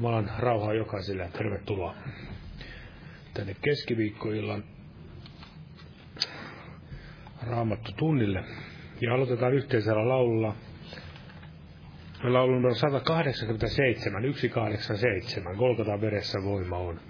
Jumalan rauhaa jokaiselle ja tervetuloa tänne keskiviikkoillan raamattu tunnille. Ja aloitetaan yhteisellä laululla. Laulu numero 187, 187, Golgatan veressä voima on.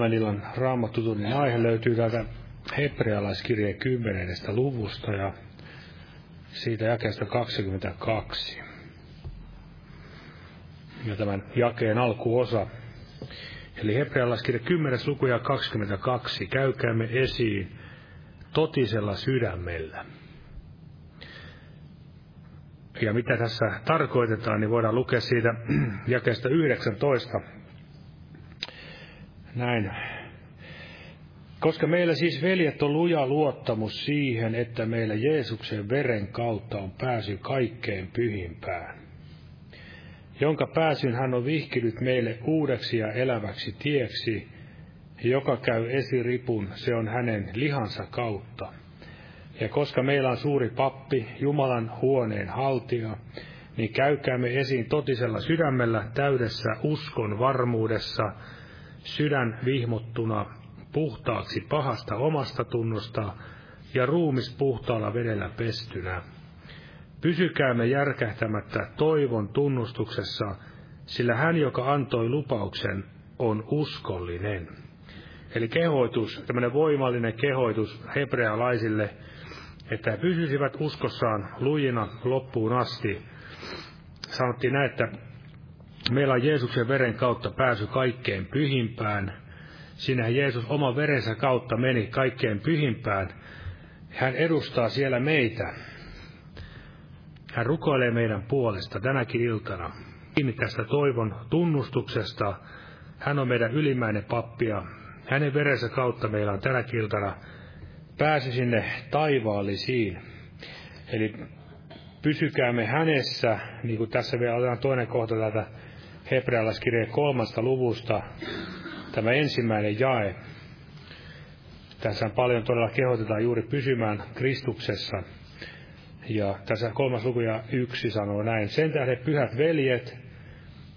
Tämän illan raamattutunnin aihe löytyy täältä hebrealaiskirjeen 10. luvusta ja siitä jakeesta 22. Ja tämän jakeen alkuosa. Eli hebrealaiskirja 10. luku ja 22. Käykäämme esiin totisella sydämellä. Ja mitä tässä tarkoitetaan, niin voidaan lukea siitä jakeesta 19 näin. Koska meillä siis veljet on luja luottamus siihen, että meillä Jeesuksen veren kautta on pääsy kaikkeen pyhimpään, jonka pääsyn hän on vihkinyt meille uudeksi ja eläväksi tieksi, joka käy esiripun, se on hänen lihansa kautta. Ja koska meillä on suuri pappi, Jumalan huoneen haltija, niin käykäämme esiin totisella sydämellä täydessä uskon varmuudessa, sydän vihmottuna puhtaaksi pahasta omasta tunnosta ja ruumis puhtaalla vedellä pestynä. Pysykäämme järkähtämättä toivon tunnustuksessa, sillä hän, joka antoi lupauksen, on uskollinen. Eli kehoitus, tämmöinen voimallinen kehoitus hebrealaisille, että he pysyisivät uskossaan lujina loppuun asti. Sanottiin näin, että meillä on Jeesuksen veren kautta pääsy kaikkeen pyhimpään. Sinähän Jeesus oman verensä kautta meni kaikkeen pyhimpään. Hän edustaa siellä meitä. Hän rukoilee meidän puolesta tänäkin iltana. Kiinni tästä toivon tunnustuksesta. Hän on meidän ylimmäinen pappia. Hänen verensä kautta meillä on tänä iltana pääsy sinne taivaallisiin. Eli pysykäämme hänessä, niin kuin tässä vielä otetaan toinen kohta täältä hebrealaiskirjeen kolmasta luvusta, tämä ensimmäinen jae. Tässä paljon todella kehotetaan juuri pysymään Kristuksessa. Ja tässä kolmas luku ja yksi sanoo näin. Sen tähden pyhät veljet,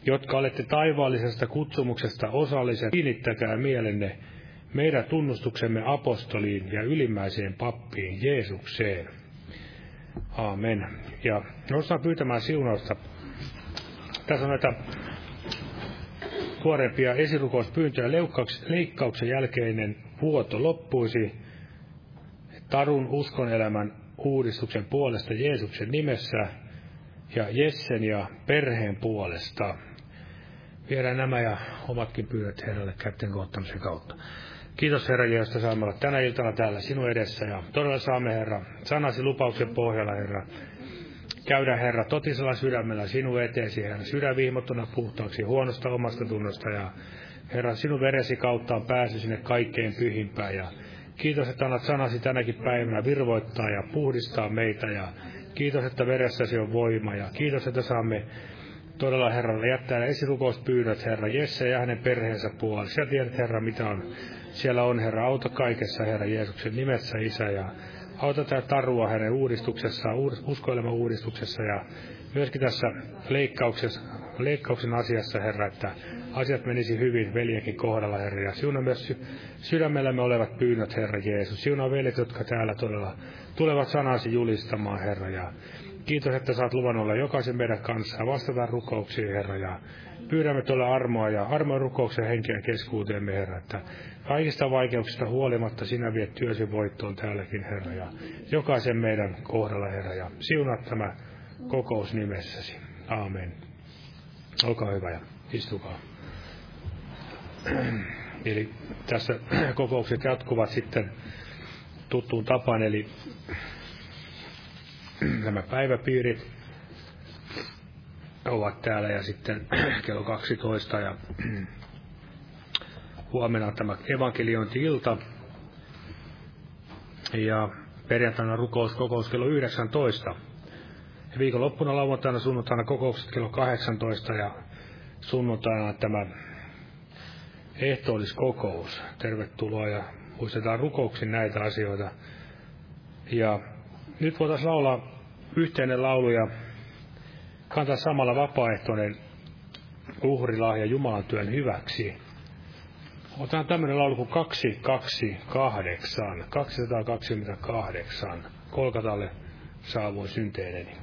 jotka olette taivaallisesta kutsumuksesta osalliset, kiinnittäkää mielenne meidän tunnustuksemme apostoliin ja ylimmäiseen pappiin Jeesukseen. Aamen. Ja nostan pyytämään siunausta. Tässä on näitä tuorempia esirukouspyyntöjä. Leikkauksen jälkeinen vuoto loppuisi Tarun uskon elämän uudistuksen puolesta Jeesuksen nimessä ja Jessen ja perheen puolesta. Viedään nämä ja omatkin pyydät Herralle kätten kohtamisen kautta. Kiitos Herra Jeesus, saamme olla tänä iltana täällä sinun edessä ja todella saamme Herra sanasi lupauksen pohjalla Herra. Käydä Herra totisella sydämellä sinun eteesi Herra, sydän vihmottuna puhtaaksi huonosta omasta tunnosta. Ja Herra sinun veresi kautta on pääsy sinne kaikkein pyhimpään. Ja kiitos, että annat sanasi tänäkin päivänä virvoittaa ja puhdistaa meitä. Ja kiitos, että veressäsi on voima. Ja kiitos, että saamme todella Herralle jättää esirukouspyynnöt, Herra Jesse ja hänen perheensä puolesta. Ja tiedät, Herra, mitä on. Siellä on, Herra, auta kaikessa, Herra Jeesuksen nimessä, Isä, ja auta tätä tarua hänen uudistuksessa, uskoilema uudistuksessa ja myöskin tässä leikkauksessa, leikkauksen asiassa, Herra, että asiat menisi hyvin veljekin kohdalla, Herra, ja siuna myös sydämellämme olevat pyynnöt, Herra Jeesus. Siuna veljet, jotka täällä todella tulevat sanasi julistamaan, Herra, ja kiitos, että saat luvan olla jokaisen meidän kanssa ja vastata rukouksiin, Herra, ja pyydämme tuolla armoa ja armoa rukouksen henkeä keskuuteemme, Herra, että Kaikista vaikeuksista huolimatta sinä viet työsi voittoon täälläkin, Herra, ja jokaisen meidän kohdalla, Herra, ja siunaa tämä kokous nimessäsi. Aamen. Olkaa hyvä ja istukaa. Eli tässä kokoukset jatkuvat sitten tuttuun tapaan, eli nämä päiväpiirit ovat täällä ja sitten kello 12 ja Huomenna tämä evankeliointi-ilta. Ja perjantaina rukous, kokous kello 19. Ja viikonloppuna lauantaina sunnuntaina kokoukset kello 18 ja sunnuntaina tämä ehtoolliskokous. Tervetuloa ja muistetaan rukouksin näitä asioita. Ja nyt voitaisiin laulaa yhteinen laulu ja kantaa samalla vapaaehtoinen uhrilahja Jumalan työn hyväksi. Otetaan tämmöinen laulu kuin 228, 228, Kolkatalle saavuin synteineni.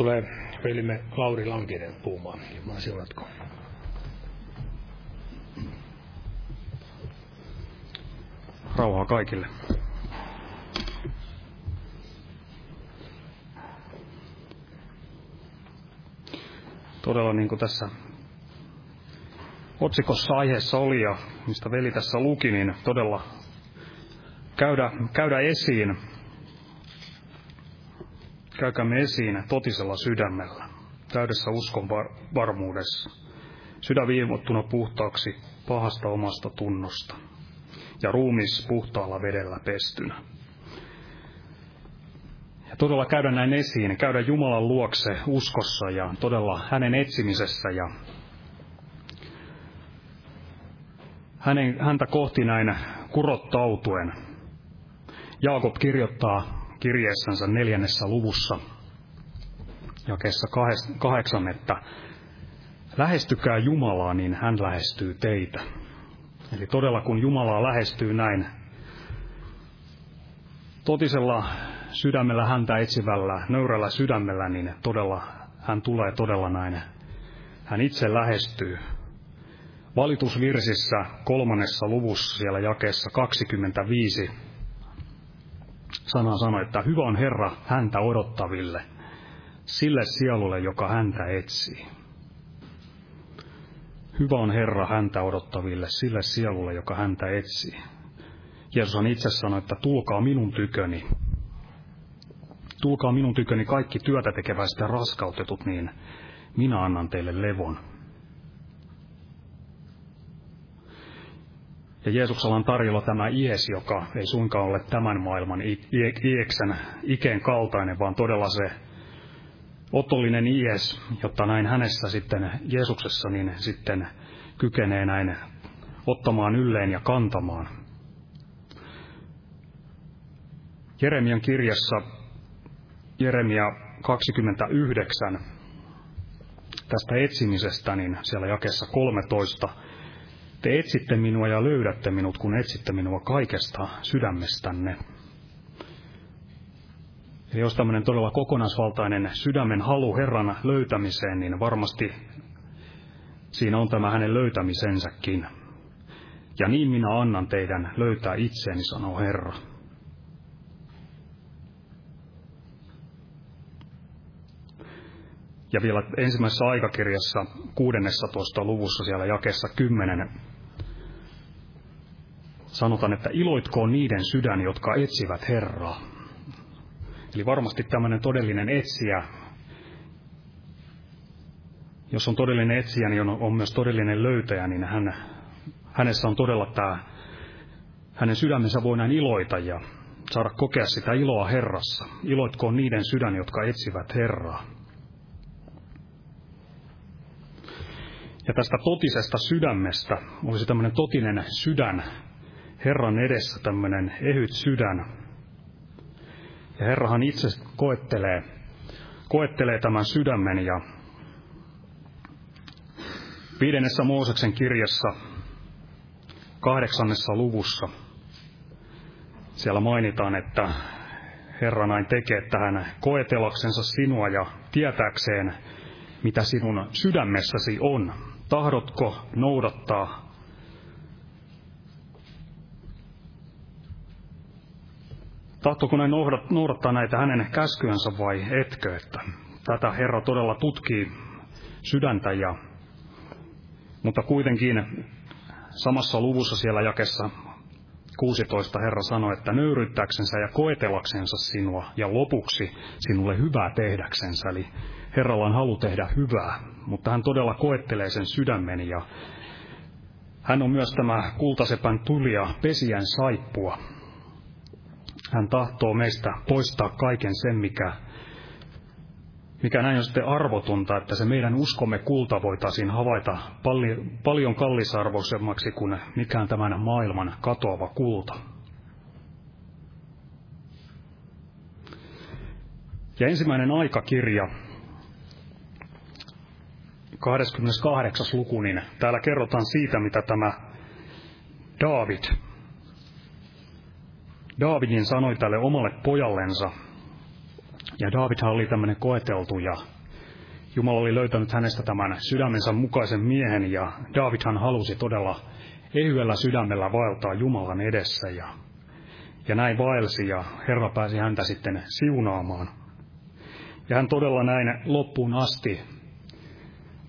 Tulee velimme Lauri Lankinen puhumaan. Jumala siunatko. Rauhaa kaikille. Todella niin kuin tässä otsikossa aiheessa oli ja mistä veli tässä luki, niin todella käydä, käydä esiin, käykäämme esiin totisella sydämellä, täydessä uskon var- varmuudessa, sydän viimottuna puhtaaksi pahasta omasta tunnosta ja ruumis puhtaalla vedellä pestynä. Ja todella käydä näin esiin, käydä Jumalan luokse uskossa ja todella hänen etsimisessä ja hänen, häntä kohti näin kurottautuen. Jaakob kirjoittaa kirjeessänsä neljännessä luvussa, jakeessa kahdeksan, että lähestykää Jumalaa, niin hän lähestyy teitä. Eli todella kun Jumalaa lähestyy näin totisella sydämellä häntä etsivällä, nöyrällä sydämellä, niin todella hän tulee todella näin. Hän itse lähestyy. Valitusvirsissä kolmannessa luvussa siellä jakeessa 25 sana sanoi, että hyvä on Herra häntä odottaville, sille sielulle, joka häntä etsii. Hyvä on Herra häntä odottaville, sille sielulle, joka häntä etsii. Jeesus on itse sanonut, että tulkaa minun tyköni. Tulkaa minun tyköni kaikki työtä tekeväiset ja raskautetut, niin minä annan teille levon. Ja Jeesuksella on tarjolla tämä ies, joka ei suinkaan ole tämän maailman ieksen ikeen kaltainen, vaan todella se otollinen ies, jotta näin hänessä sitten, Jeesuksessa, niin sitten kykenee näin ottamaan ylleen ja kantamaan. Jeremian kirjassa, Jeremia 29, tästä etsimisestä, niin siellä jakessa 13, te etsitte minua ja löydätte minut, kun etsitte minua kaikesta sydämestänne. Eli jos tämmöinen todella kokonaisvaltainen sydämen halu Herran löytämiseen, niin varmasti siinä on tämä hänen löytämisensäkin. Ja niin minä annan teidän löytää itseeni, sanoo Herra. Ja vielä ensimmäisessä aikakirjassa 16. luvussa siellä jakessa 10 sanotaan, että iloitkoon niiden sydän, jotka etsivät Herraa. Eli varmasti tämmöinen todellinen etsiä, jos on todellinen etsiä, niin on, on myös todellinen löytäjä, niin hän, hänessä on todella tämä, hänen sydämensä voi näin iloita ja saada kokea sitä iloa Herrassa. Iloitkoon niiden sydän, jotka etsivät Herraa. Ja tästä totisesta sydämestä olisi tämmöinen totinen sydän, Herran edessä tämmöinen ehyt sydän. Ja Herrahan itse koettelee, koettelee tämän sydämen ja viidennessä Mooseksen kirjassa kahdeksannessa luvussa siellä mainitaan, että Herra näin tekee tähän koetelaksensa sinua ja tietääkseen, mitä sinun sydämessäsi on. Tahdotko noudattaa Tahtoko näin noudattaa näitä hänen käskyänsä vai etkö, että tätä Herra todella tutkii sydäntä ja mutta kuitenkin samassa luvussa siellä jakessa 16 Herra sanoi, että nöyryttäksensä ja koetelaksensa sinua ja lopuksi sinulle hyvää tehdäksensä. Eli Herralla on halu tehdä hyvää, mutta hän todella koettelee sen sydämen ja hän on myös tämä kultasepän tulija pesijän saippua, hän tahtoo meistä poistaa kaiken sen, mikä, mikä näin on sitten arvotonta, että se meidän uskomme kulta voitaisiin havaita paljon, paljon kallisarvoisemmaksi kuin mikään tämän maailman katoava kulta. Ja ensimmäinen aikakirja, 28. luku, niin täällä kerrotaan siitä, mitä tämä David Daavidin sanoi tälle omalle pojallensa, Ja Davidhan oli tämmöinen koeteltu ja Jumala oli löytänyt hänestä tämän sydämensä mukaisen miehen ja Davidhan halusi todella ehyellä sydämellä vaeltaa Jumalan edessä ja, ja näin vaelsi ja Herra pääsi häntä sitten siunaamaan. Ja hän todella näin loppuun asti,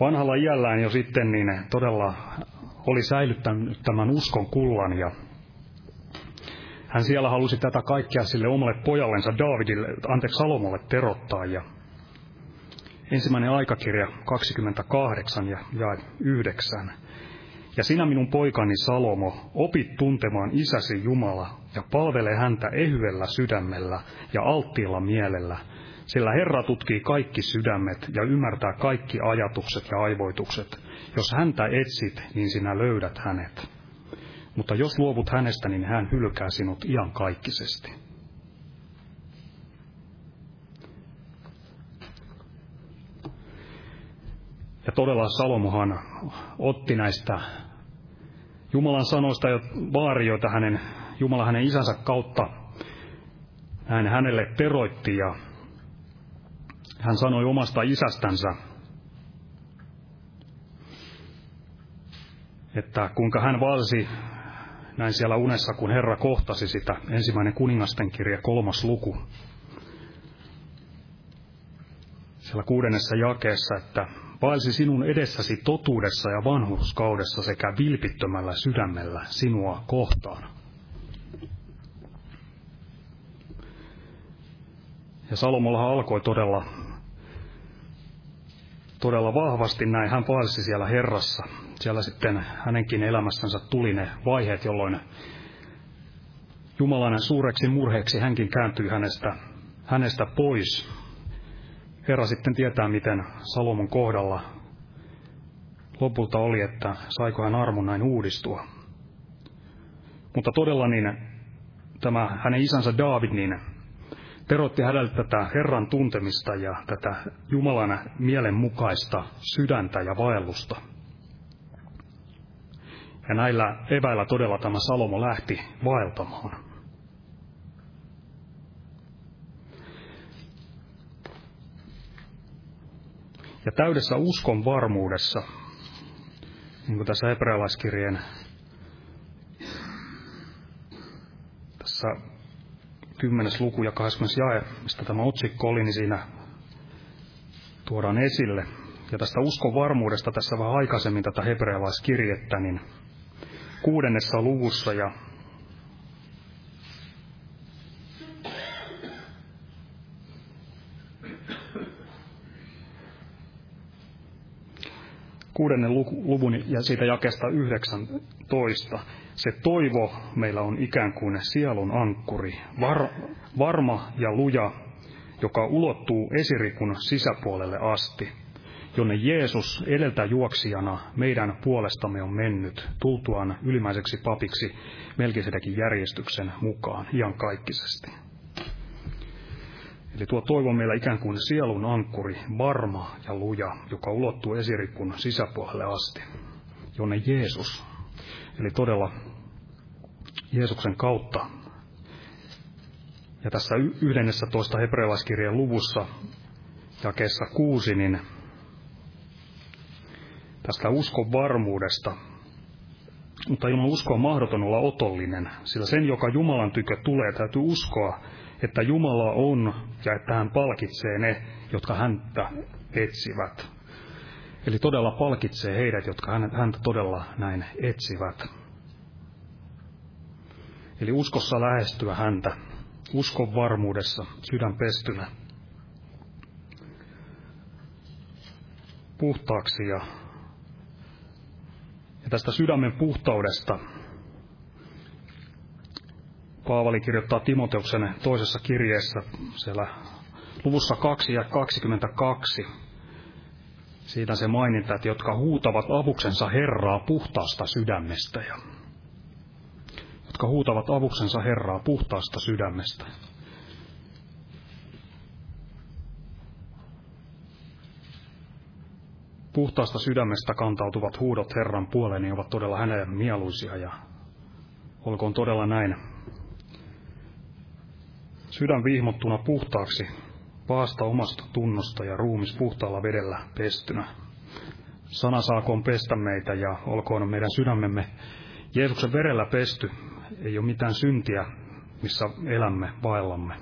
vanhalla iällään jo sitten, niin todella oli säilyttänyt tämän uskon kullan ja hän siellä halusi tätä kaikkea sille omalle pojallensa Davidille, anteeksi Salomolle terottaa ja ensimmäinen aikakirja 28 ja jae 9. Ja sinä minun poikani Salomo, opit tuntemaan isäsi Jumala ja palvele häntä ehyellä sydämellä ja alttiilla mielellä, sillä Herra tutkii kaikki sydämet ja ymmärtää kaikki ajatukset ja aivoitukset. Jos häntä etsit, niin sinä löydät hänet. Mutta jos luovut hänestä, niin hän hylkää sinut iankaikkisesti. Ja todella Salomohan otti näistä Jumalan sanoista ja vaarioita hänen, Jumala hänen isänsä kautta hän hänelle teroitti ja hän sanoi omasta isästänsä, että kuinka hän valsi näin siellä unessa, kun Herra kohtasi sitä, ensimmäinen kuningasten kirja, kolmas luku. Siellä kuudennessa jakeessa, että vaelsi sinun edessäsi totuudessa ja vanhurskaudessa sekä vilpittömällä sydämellä sinua kohtaan. Ja Salomolla alkoi todella, todella vahvasti näin. Hän vaelsi siellä Herrassa. Siellä sitten hänenkin elämässänsä tuli ne vaiheet, jolloin Jumalan suureksi murheeksi hänkin kääntyi hänestä, hänestä pois Herra sitten tietää, miten Salomon kohdalla lopulta oli, että saiko hän armon näin uudistua. Mutta todella niin tämä hänen isänsä David niin terotti hänelle tätä Herran tuntemista ja tätä Jumalan mielenmukaista sydäntä ja vaellusta. Ja näillä eväillä todella tämä Salomo lähti vaeltamaan. ja täydessä uskon varmuudessa, niin kuin tässä hebrealaiskirjeen tässä 10. luku ja 20. jae, mistä tämä otsikko oli, niin siinä tuodaan esille. Ja tästä uskon varmuudesta tässä vähän aikaisemmin tätä hebrealaiskirjettä, niin kuudennessa luvussa ja kuudennen luvun ja siitä jakesta 19. Se toivo meillä on ikään kuin sielun ankkuri, var, varma ja luja, joka ulottuu esirikun sisäpuolelle asti, jonne Jeesus edeltä juoksijana meidän puolestamme on mennyt, tultuaan ylimmäiseksi papiksi Melkisedekin järjestyksen mukaan iankaikkisesti. Eli tuo toivo meillä ikään kuin sielun ankkuri, varma ja luja, joka ulottuu esirikkun sisäpuolelle asti, jonne Jeesus, eli todella Jeesuksen kautta. Ja tässä 11. hebrealaiskirjan luvussa, jakeessa kuusi, niin tästä uskon varmuudesta, mutta ilman uskoa mahdoton olla otollinen, sillä sen, joka Jumalan tykö tulee, täytyy uskoa, että Jumala on ja että hän palkitsee ne, jotka häntä etsivät. Eli todella palkitsee heidät, jotka häntä todella näin etsivät. Eli uskossa lähestyä häntä, uskon varmuudessa, sydän pestynä, puhtaaksi ja, ja tästä sydämen puhtaudesta Paavali kirjoittaa Timoteuksen toisessa kirjeessä siellä luvussa 2 ja 22. Siitä se maininta, että jotka huutavat avuksensa Herraa puhtaasta sydämestä. Ja, jotka huutavat avuksensa Herraa puhtaasta sydämestä. Puhtaasta sydämestä kantautuvat huudot Herran puoleen ovat todella hänelle mieluisia ja olkoon todella näin sydän vihmottuna puhtaaksi paasta omasta tunnosta ja ruumis puhtaalla vedellä pestynä. Sana saakoon pestä meitä ja olkoon meidän sydämemme Jeesuksen verellä pesty. Ei ole mitään syntiä, missä elämme vaellamme.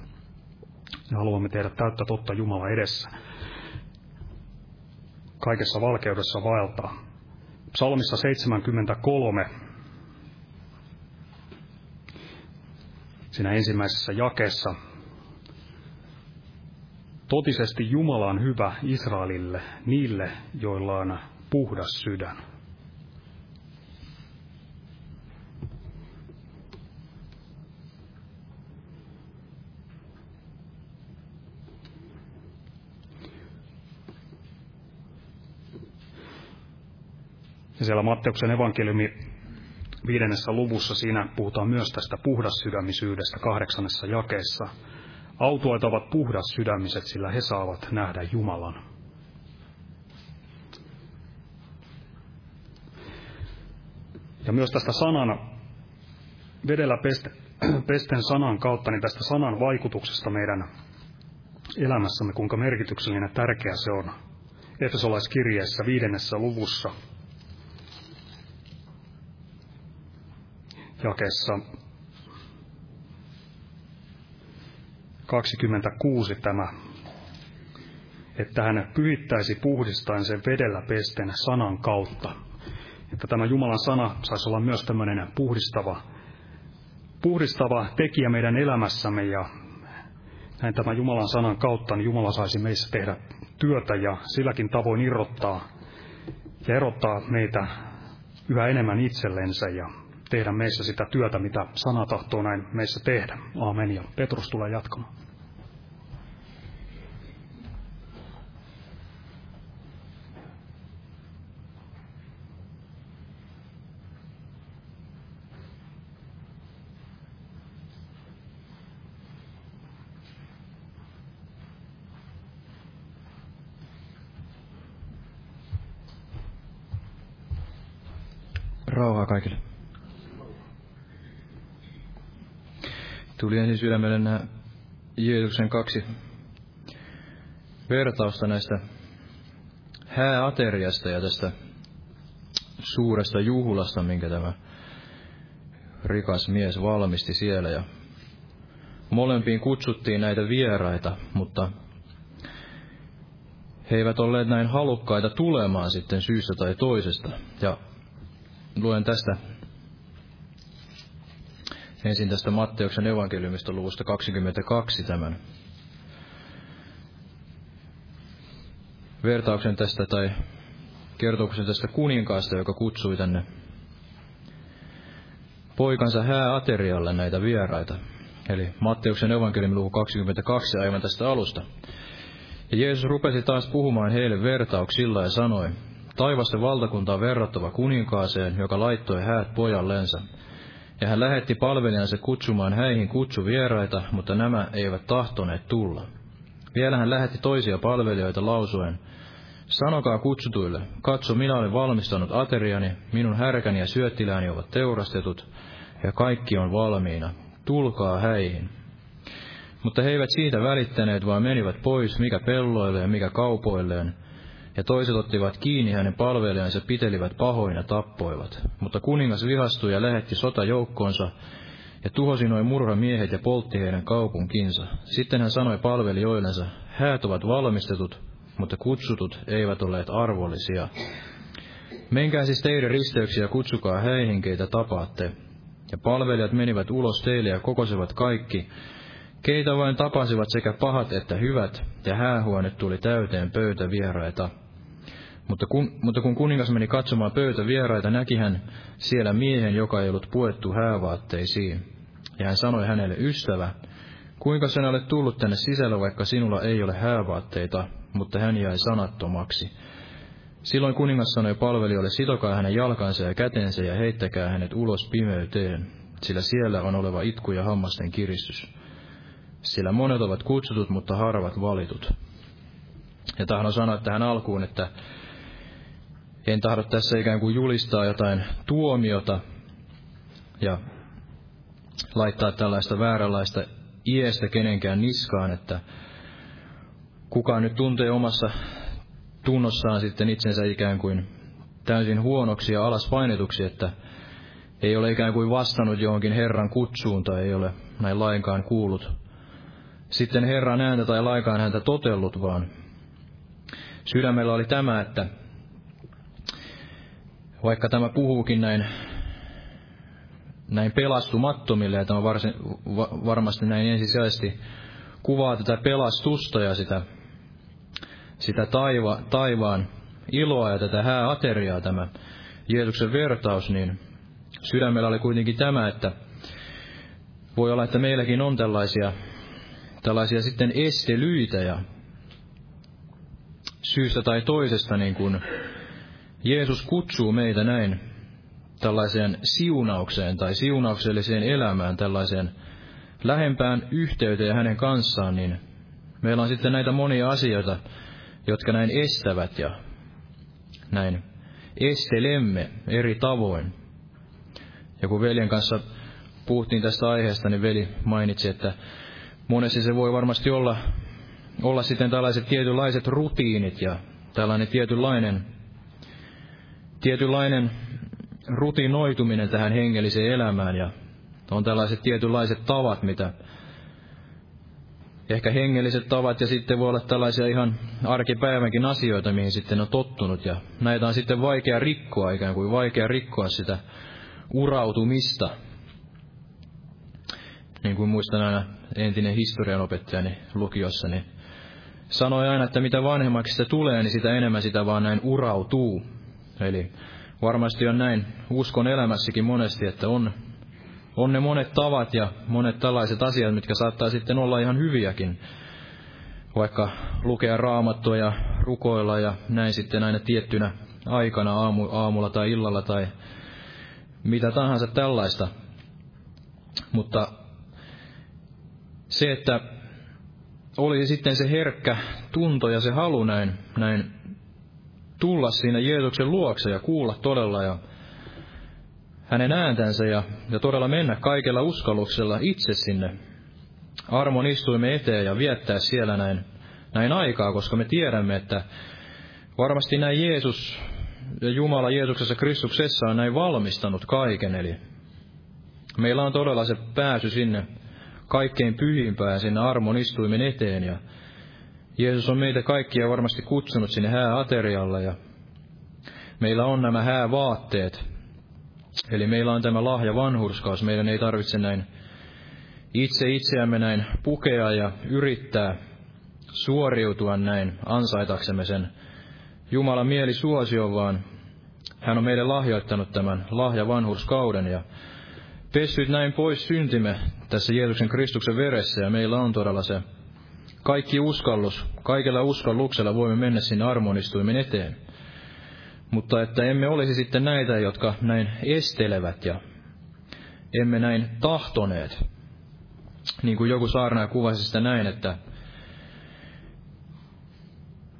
Ja haluamme tehdä täyttä totta Jumala edessä. Kaikessa valkeudessa vaeltaa. Psalmissa 73, siinä ensimmäisessä jakeessa Totisesti Jumala on hyvä Israelille, niille, joilla on puhdas sydän. Ja siellä Matteuksen evankeliumi viidennessä luvussa siinä puhutaan myös tästä puhdassydämisyydestä kahdeksannessa jakeessa. Autuaita ovat puhdas sydämiset, sillä he saavat nähdä Jumalan. Ja myös tästä sanan, vedellä pesten sanan kautta, niin tästä sanan vaikutuksesta meidän elämässämme, kuinka merkityksellinen ja tärkeä se on. Efesolaiskirjeessä viidennessä luvussa, jakessa 26 tämä, että hän pyhittäisi puhdistaen sen vedellä pesten sanan kautta. Että tämä Jumalan sana saisi olla myös tämmöinen puhdistava, puhdistava tekijä meidän elämässämme ja näin tämän Jumalan sanan kautta niin Jumala saisi meissä tehdä työtä ja silläkin tavoin irrottaa ja erottaa meitä yhä enemmän itsellensä ja tehdä meissä sitä työtä, mitä sana tahtoo näin meissä tehdä. Aamen. Ja Petrus tulee jatkamaan. Rauhaa kaikille. Tuli ensin sydämelle nämä Jeesuksen kaksi vertausta näistä hääateriasta ja tästä suuresta juhlasta, minkä tämä rikas mies valmisti siellä. Ja molempiin kutsuttiin näitä vieraita, mutta he eivät olleet näin halukkaita tulemaan sitten syystä tai toisesta. Ja luen tästä ensin tästä Matteuksen evankeliumista luvusta 22 tämän vertauksen tästä tai kertomuksen tästä kuninkaasta, joka kutsui tänne poikansa hääaterialle näitä vieraita. Eli Matteuksen evankeliumin luku 22 aivan tästä alusta. Ja Jeesus rupesi taas puhumaan heille vertauksilla ja sanoi, Taivasta valtakunta on verrattava kuninkaaseen, joka laittoi häät pojallensa. Ja hän lähetti palvelijansa kutsumaan häihin kutsuvieraita, mutta nämä eivät tahtoneet tulla. Vielä hän lähetti toisia palvelijoita lausuen, Sanokaa kutsutuille, katso minä olen valmistanut ateriani, minun härkäni ja syöttilääni ovat teurastetut, ja kaikki on valmiina. Tulkaa häihin. Mutta he eivät siitä välittäneet, vaan menivät pois, mikä pelloille ja mikä kaupoilleen, ja toiset ottivat kiinni hänen palvelijansa, pitelivät pahoin ja tappoivat. Mutta kuningas vihastui ja lähetti sotajoukkoonsa, ja tuhosi noin murhamiehet ja poltti heidän kaupunkinsa. Sitten hän sanoi palvelijoillensa, häät ovat valmistetut, mutta kutsutut eivät olleet arvollisia. Menkää siis teidän risteyksiä ja kutsukaa häihin, keitä tapaatte. Ja palvelijat menivät ulos teille ja kokosivat kaikki, keitä vain tapasivat sekä pahat että hyvät, ja häähuone tuli täyteen pöytävieraita. Mutta kun, mutta kun kuningas meni katsomaan pöytävieraita, näki hän siellä miehen, joka ei ollut puettu häävaatteisiin. Ja hän sanoi hänelle, ystävä, kuinka sinä olet tullut tänne sisällä, vaikka sinulla ei ole häävaatteita, mutta hän jäi sanattomaksi. Silloin kuningas sanoi palvelijoille, sitokaa hänen jalkansa ja kätensä ja heittäkää hänet ulos pimeyteen, sillä siellä on oleva itku ja hammasten kiristys. Sillä monet ovat kutsutut, mutta harvat valitut. Ja tahdon sanoa tähän alkuun, että en tahdo tässä ikään kuin julistaa jotain tuomiota ja laittaa tällaista vääränlaista iestä kenenkään niskaan, että kukaan nyt tuntee omassa tunnossaan sitten itsensä ikään kuin täysin huonoksi ja alaspainetuksi, että ei ole ikään kuin vastannut johonkin Herran kutsuun tai ei ole näin lainkaan kuullut sitten Herran ääntä tai laikaan häntä totellut, vaan sydämellä oli tämä, että vaikka tämä puhuukin näin, näin pelastumattomille, ja tämä varsin, va, varmasti näin ensisijaisesti kuvaa tätä pelastusta ja sitä, sitä taiva, taivaan iloa ja tätä hääateriaa, tämä Jeesuksen vertaus, niin sydämellä oli kuitenkin tämä, että voi olla, että meilläkin on tällaisia tällaisia sitten estelyitä ja syystä tai toisesta niin kuin Jeesus kutsuu meitä näin tällaiseen siunaukseen tai siunaukselliseen elämään, tällaiseen lähempään yhteyteen hänen kanssaan, niin meillä on sitten näitä monia asioita, jotka näin estävät ja näin estelemme eri tavoin. Ja kun veljen kanssa puhuttiin tästä aiheesta, niin veli mainitsi, että monesti se voi varmasti olla, olla sitten tällaiset tietynlaiset rutiinit ja tällainen tietynlainen, tietynlainen rutinoituminen tähän hengelliseen elämään ja on tällaiset tietynlaiset tavat, mitä ehkä hengelliset tavat ja sitten voi olla tällaisia ihan arkipäivänkin asioita, mihin sitten on tottunut ja näitä on sitten vaikea rikkoa, ikään kuin vaikea rikkoa sitä urautumista. Niin kuin muistan aina entinen historianopettajani lukiossa, niin sanoi aina, että mitä vanhemmaksi se tulee, niin sitä enemmän sitä vaan näin urautuu. Eli varmasti on näin uskon elämässäkin monesti, että on, on ne monet tavat ja monet tällaiset asiat, mitkä saattaa sitten olla ihan hyviäkin. Vaikka lukea raamattua ja rukoilla ja näin sitten aina tiettynä aikana aamu, aamulla tai illalla tai mitä tahansa tällaista. Mutta se, että olisi sitten se herkkä tunto ja se halu näin, näin tulla siinä Jeesuksen luokse ja kuulla todella ja hänen ääntänsä ja, ja todella mennä kaikella uskalluksella itse sinne armon istuimme eteen ja viettää siellä näin, näin aikaa, koska me tiedämme, että varmasti näin Jeesus ja Jumala Jeesuksessa Kristuksessa on näin valmistanut kaiken, eli meillä on todella se pääsy sinne kaikkein pyhimpään sinne armon istuimen eteen. Ja Jeesus on meitä kaikkia varmasti kutsunut sinne hääaterialle ja meillä on nämä häävaatteet. Eli meillä on tämä lahja vanhurskaus. Meidän ei tarvitse näin itse itseämme näin pukea ja yrittää suoriutua näin ansaitaksemme sen Jumalan mieli suosio, vaan hän on meille lahjoittanut tämän lahja vanhurskauden ja pessyt näin pois syntimme tässä Jeesuksen Kristuksen veressä, ja meillä on todella se kaikki uskallus, kaikella uskalluksella voimme mennä sinne armonistuimen eteen. Mutta että emme olisi sitten näitä, jotka näin estelevät ja emme näin tahtoneet. Niin kuin joku saarnaaja kuvasi sitä näin, että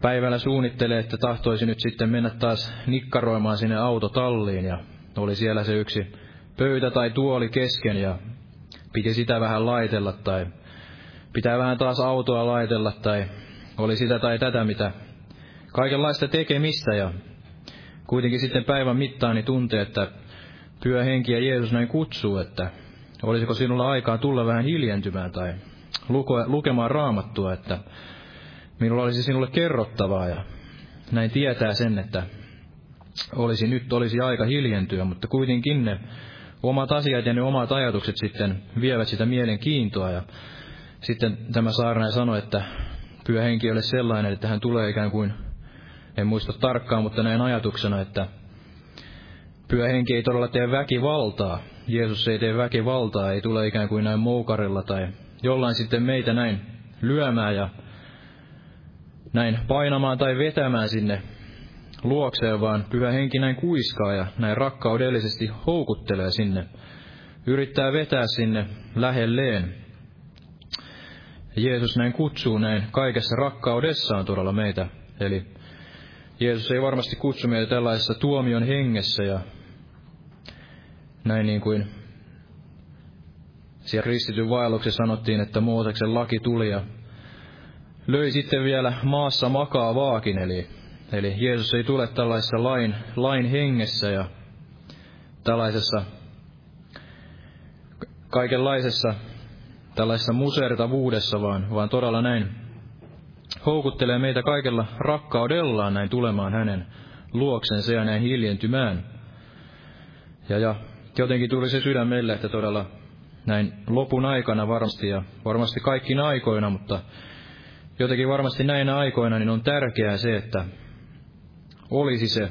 päivällä suunnittelee, että tahtoisi nyt sitten mennä taas nikkaroimaan sinne autotalliin ja oli siellä se yksi pöytä tai tuoli kesken ja piti sitä vähän laitella tai pitää vähän taas autoa laitella tai oli sitä tai tätä, mitä kaikenlaista tekemistä ja kuitenkin sitten päivän niin tuntee, että pyö henki ja Jeesus näin kutsuu, että olisiko sinulla aikaa tulla vähän hiljentymään tai lukemaan raamattua, että minulla olisi sinulle kerrottavaa ja näin tietää sen, että olisi nyt olisi aika hiljentyä, mutta kuitenkin ne omat asiat ja ne omat ajatukset sitten vievät sitä mielenkiintoa. Ja sitten tämä saarnaaja sanoi, että pyhä henki ole sellainen, että hän tulee ikään kuin, en muista tarkkaan, mutta näin ajatuksena, että pyhä henki ei todella tee väkivaltaa. Jeesus ei tee väkivaltaa, ei tule ikään kuin näin moukarilla tai jollain sitten meitä näin lyömään ja näin painamaan tai vetämään sinne luokseen, vaan pyhä henki näin kuiskaa ja näin rakkaudellisesti houkuttelee sinne, yrittää vetää sinne lähelleen. Jeesus näin kutsuu näin kaikessa rakkaudessaan todella meitä. Eli Jeesus ei varmasti kutsu meitä tällaisessa tuomion hengessä ja näin niin kuin siellä kristityn vaelluksessa sanottiin, että Mooseksen laki tuli ja löi sitten vielä maassa makaavaakin, eli, eli Jeesus ei tule tällaisessa lain, lain hengessä ja tällaisessa kaikenlaisessa tällaisessa musertavuudessa, vaan, vaan todella näin houkuttelee meitä kaikella rakkaudellaan näin tulemaan hänen luoksensa ja näin hiljentymään. Ja, ja jotenkin tuli se sydän meille, että todella näin lopun aikana varmasti ja varmasti kaikkina aikoina, mutta jotenkin varmasti näinä aikoina niin on tärkeää se, että olisi se,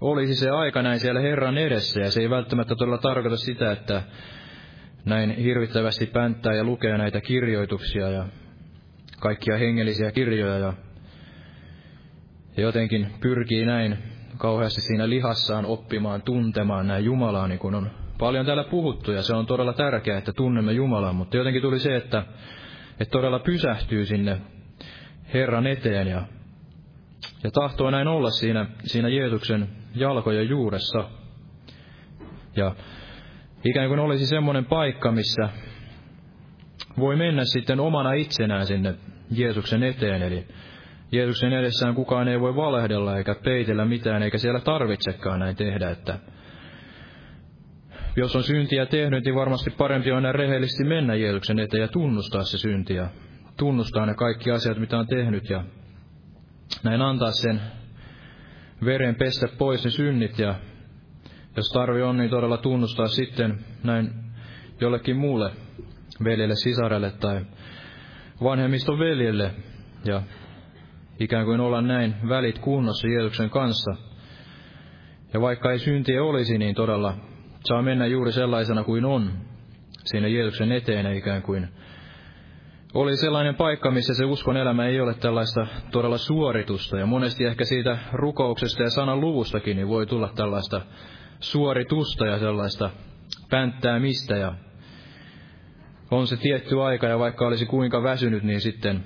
olisi se aika näin siellä Herran edessä ja se ei välttämättä todella tarkoita sitä, että näin hirvittävästi pänttää ja lukee näitä kirjoituksia ja kaikkia hengellisiä kirjoja ja, jotenkin pyrkii näin kauheasti siinä lihassaan oppimaan, tuntemaan näin Jumalaa, niin kuin on paljon täällä puhuttu, ja se on todella tärkeää, että tunnemme Jumalaa, mutta jotenkin tuli se, että, että todella pysähtyy sinne Herran eteen ja, ja tahtoo näin olla siinä, siinä Jeesuksen jalkojen juuressa. Ja ikään kuin olisi semmoinen paikka, missä voi mennä sitten omana itsenään sinne Jeesuksen eteen, eli Jeesuksen edessään kukaan ei voi valehdella eikä peitellä mitään, eikä siellä tarvitsekaan näin tehdä, että jos on syntiä tehnyt, niin varmasti parempi on rehellisesti mennä Jeesuksen eteen ja tunnustaa se synti ja tunnustaa ne kaikki asiat, mitä on tehnyt ja näin antaa sen veren pestä pois ne synnit ja jos tarvi on, niin todella tunnustaa sitten näin jollekin muulle veljelle, sisarelle tai vanhemmiston veljelle ja ikään kuin olla näin välit kunnossa Jeesuksen kanssa. Ja vaikka ei syntiä olisi, niin todella saa mennä juuri sellaisena kuin on siinä Jeesuksen eteen ikään kuin oli sellainen paikka, missä se uskon elämä ei ole tällaista todella suoritusta. Ja monesti ehkä siitä rukouksesta ja sanan luvustakin niin voi tulla tällaista suoritusta ja sellaista pänttäämistä. Ja on se tietty aika ja vaikka olisi kuinka väsynyt, niin sitten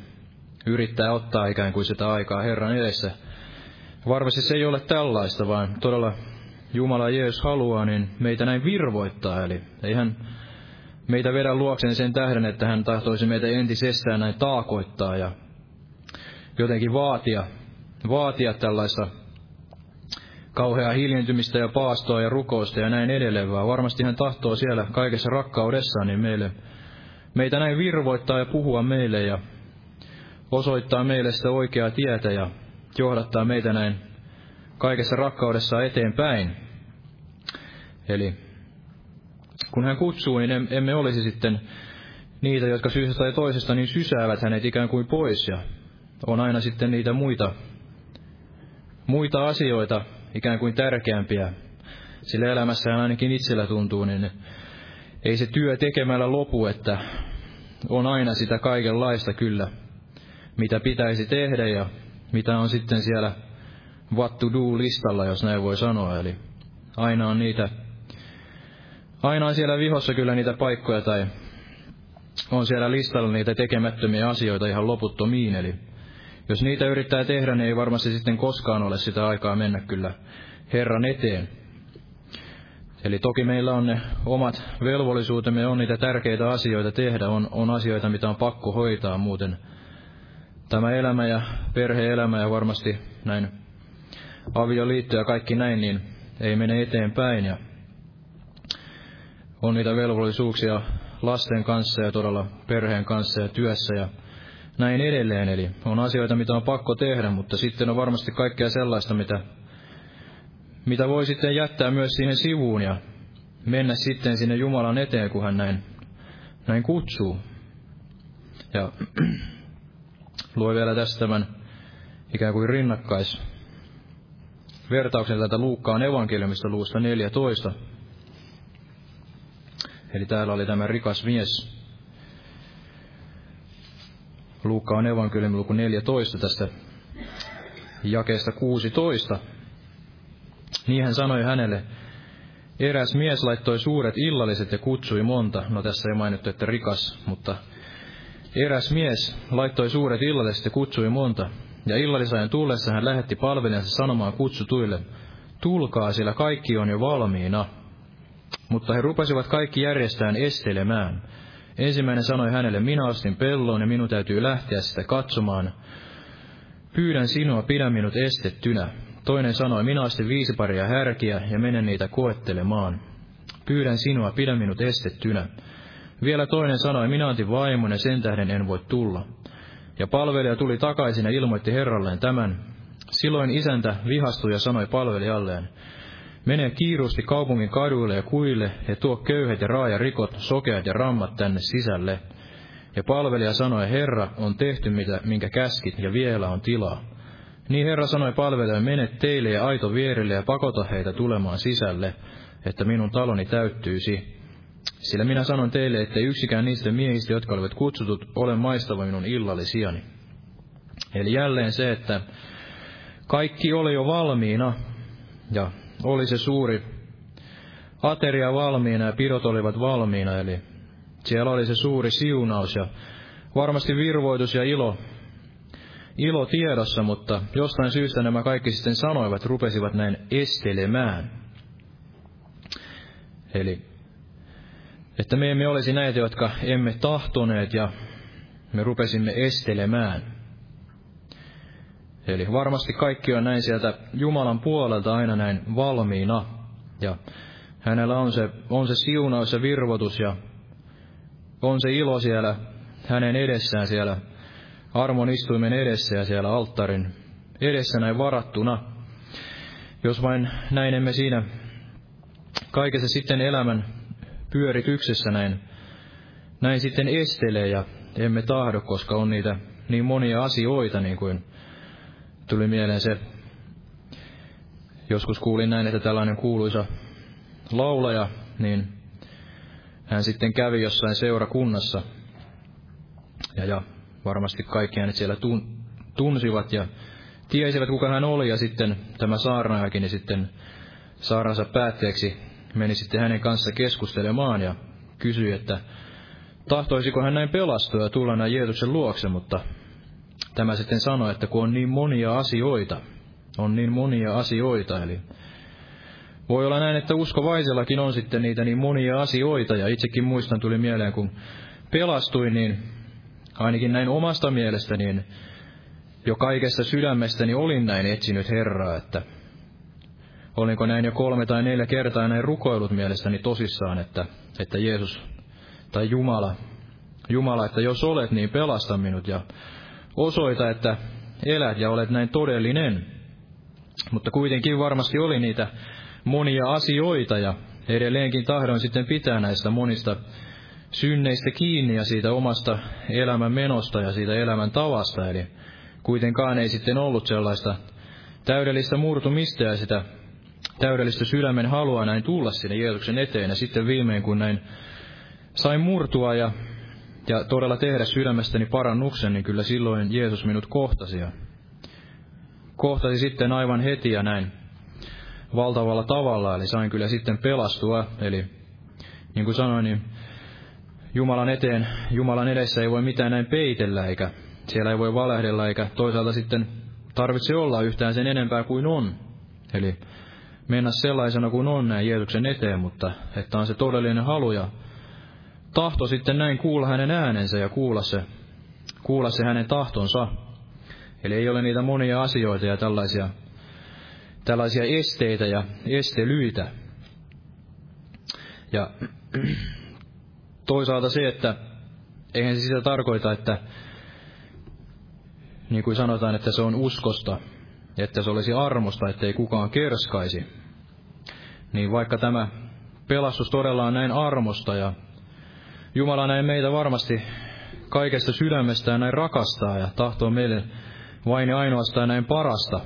yrittää ottaa ikään kuin sitä aikaa Herran edessä. Varmasti se ei ole tällaista, vaan todella Jumala Jeesus haluaa, niin meitä näin virvoittaa. Eli ei hän meitä vedä luokseen sen tähden, että hän tahtoisi meitä entisestään näin taakoittaa ja jotenkin vaatia, vaatia tällaista kauheaa hiljentymistä ja paastoa ja rukousta ja näin edelleen, vaan varmasti hän tahtoo siellä kaikessa rakkaudessaan niin meille, meitä näin virvoittaa ja puhua meille ja osoittaa meille sitä oikeaa tietä ja johdattaa meitä näin kaikessa rakkaudessa eteenpäin. Eli kun hän kutsuu, niin emme olisi sitten niitä, jotka syystä tai toisesta niin sysäävät hänet ikään kuin pois. Ja on aina sitten niitä muita, muita asioita, ikään kuin tärkeämpiä. Sillä elämässä ainakin itsellä tuntuu, niin ei se työ tekemällä lopu, että on aina sitä kaikenlaista kyllä, mitä pitäisi tehdä ja mitä on sitten siellä what to do-listalla, jos näin voi sanoa. Eli aina on niitä, aina on siellä vihossa kyllä niitä paikkoja tai on siellä listalla niitä tekemättömiä asioita ihan loputtomiin. Eli jos niitä yrittää tehdä, niin ei varmasti sitten koskaan ole sitä aikaa mennä kyllä Herran eteen. Eli toki meillä on ne omat velvollisuutemme, on niitä tärkeitä asioita tehdä, on, on asioita, mitä on pakko hoitaa, muuten tämä elämä ja perhe-elämä ja varmasti näin avioliitto ja kaikki näin, niin ei mene eteenpäin. Ja on niitä velvollisuuksia lasten kanssa ja todella perheen kanssa ja työssä ja näin edelleen. Eli on asioita, mitä on pakko tehdä, mutta sitten on varmasti kaikkea sellaista, mitä, mitä voi sitten jättää myös siihen sivuun ja mennä sitten sinne Jumalan eteen, kun hän näin, näin kutsuu. Ja lue vielä tästä tämän ikään kuin rinnakkais vertauksen tätä Luukkaan evankeliumista luusta 14. Eli täällä oli tämä rikas mies. Luukkaan evankeliumi luku 14 tästä jakeesta 16. Niin hän sanoi hänelle, eräs mies laittoi suuret illalliset ja kutsui monta. No tässä ei mainittu, että rikas, mutta eräs mies laittoi suuret illalliset ja kutsui monta. Ja illallisajan tullessa hän lähetti palvelijansa sanomaan kutsutuille, tulkaa, sillä kaikki on jo valmiina. Mutta he rupesivat kaikki järjestään estelemään. Ensimmäinen sanoi hänelle, minä astin pelloon ja minun täytyy lähteä sitä katsomaan. Pyydän sinua, pidä minut estettynä. Toinen sanoi, minä astin viisi paria härkiä ja menen niitä koettelemaan. Pyydän sinua, pidä minut estettynä. Vielä toinen sanoi, minä antin vaimon ja sen tähden en voi tulla. Ja palvelija tuli takaisin ja ilmoitti herralleen tämän. Silloin isäntä vihastui ja sanoi palvelijalleen, Mene kiirusti kaupungin kaduille ja kuille ja tuo köyhet ja raajarikot, sokeat ja rammat tänne sisälle. Ja palvelija sanoi, Herra, on tehty mitä, minkä käskit, ja vielä on tilaa. Niin Herra sanoi palvelijalle, mene teille ja aito vierille ja pakota heitä tulemaan sisälle, että minun taloni täyttyisi. Sillä minä sanon teille, että yksikään niistä miehistä, jotka olivat kutsutut, ole maistava minun illallisiani. Eli jälleen se, että kaikki oli jo valmiina, ja oli se suuri ateria valmiina ja pidot olivat valmiina, eli siellä oli se suuri siunaus ja varmasti virvoitus ja ilo, ilo tiedossa, mutta jostain syystä nämä kaikki sitten sanoivat, rupesivat näin estelemään. Eli, että me emme olisi näitä, jotka emme tahtoneet ja me rupesimme estelemään. Eli varmasti kaikki on näin sieltä Jumalan puolelta aina näin valmiina. Ja hänellä on se, on se siunaus ja virvotus ja on se ilo siellä hänen edessään siellä armon istuimen edessä ja siellä alttarin edessä näin varattuna. Jos vain näin emme siinä kaikessa sitten elämän pyörityksessä näin, näin sitten estelee ja emme tahdo, koska on niitä niin monia asioita, niin kuin tuli mieleen se, joskus kuulin näin, että tällainen kuuluisa laulaja, niin hän sitten kävi jossain seurakunnassa, ja, ja varmasti kaikki hänet siellä tun, tunsivat ja tiesivät, kuka hän oli, ja sitten tämä saarnaajakin, niin sitten saarnansa päätteeksi meni sitten hänen kanssa keskustelemaan ja kysyi, että tahtoisiko hän näin pelastua ja tulla näin Jeesuksen luokse, mutta tämä sitten sanoi, että kun on niin monia asioita, on niin monia asioita, eli voi olla näin, että uskovaisellakin on sitten niitä niin monia asioita, ja itsekin muistan tuli mieleen, kun pelastuin, niin ainakin näin omasta mielestä, niin jo kaikesta sydämestäni olin näin etsinyt Herraa, että olinko näin jo kolme tai neljä kertaa näin rukoillut mielestäni tosissaan, että, että Jeesus tai Jumala, Jumala, että jos olet, niin pelasta minut ja osoita, että elät ja olet näin todellinen. Mutta kuitenkin varmasti oli niitä monia asioita ja edelleenkin tahdon sitten pitää näistä monista synneistä kiinni ja siitä omasta elämän menosta ja siitä elämän tavasta. Eli kuitenkaan ei sitten ollut sellaista täydellistä murtumista ja sitä täydellistä sydämen halua näin tulla sinne Jeesuksen eteen. Ja sitten viimein, kun näin sain murtua ja ja todella tehdä sydämestäni parannuksen, niin kyllä silloin Jeesus minut kohtasi. Ja kohtasi sitten aivan heti ja näin valtavalla tavalla, eli sain kyllä sitten pelastua. Eli niin kuin sanoin, niin Jumalan eteen, Jumalan edessä ei voi mitään näin peitellä, eikä siellä ei voi valehdella, eikä toisaalta sitten tarvitse olla yhtään sen enempää kuin on. Eli mennä sellaisena kuin on näin Jeesuksen eteen, mutta että on se todellinen halu ja tahto sitten näin kuulla hänen äänensä ja kuulla se, kuulla se hänen tahtonsa. Eli ei ole niitä monia asioita ja tällaisia, tällaisia esteitä ja estelyitä. Ja toisaalta se, että eihän se sitä tarkoita, että niin kuin sanotaan, että se on uskosta, että se olisi armosta, ettei kukaan kerskaisi. Niin vaikka tämä pelastus todella on näin armosta ja Jumala näin meitä varmasti kaikesta sydämestään näin rakastaa ja tahtoo meille vain ja ainoastaan näin parasta,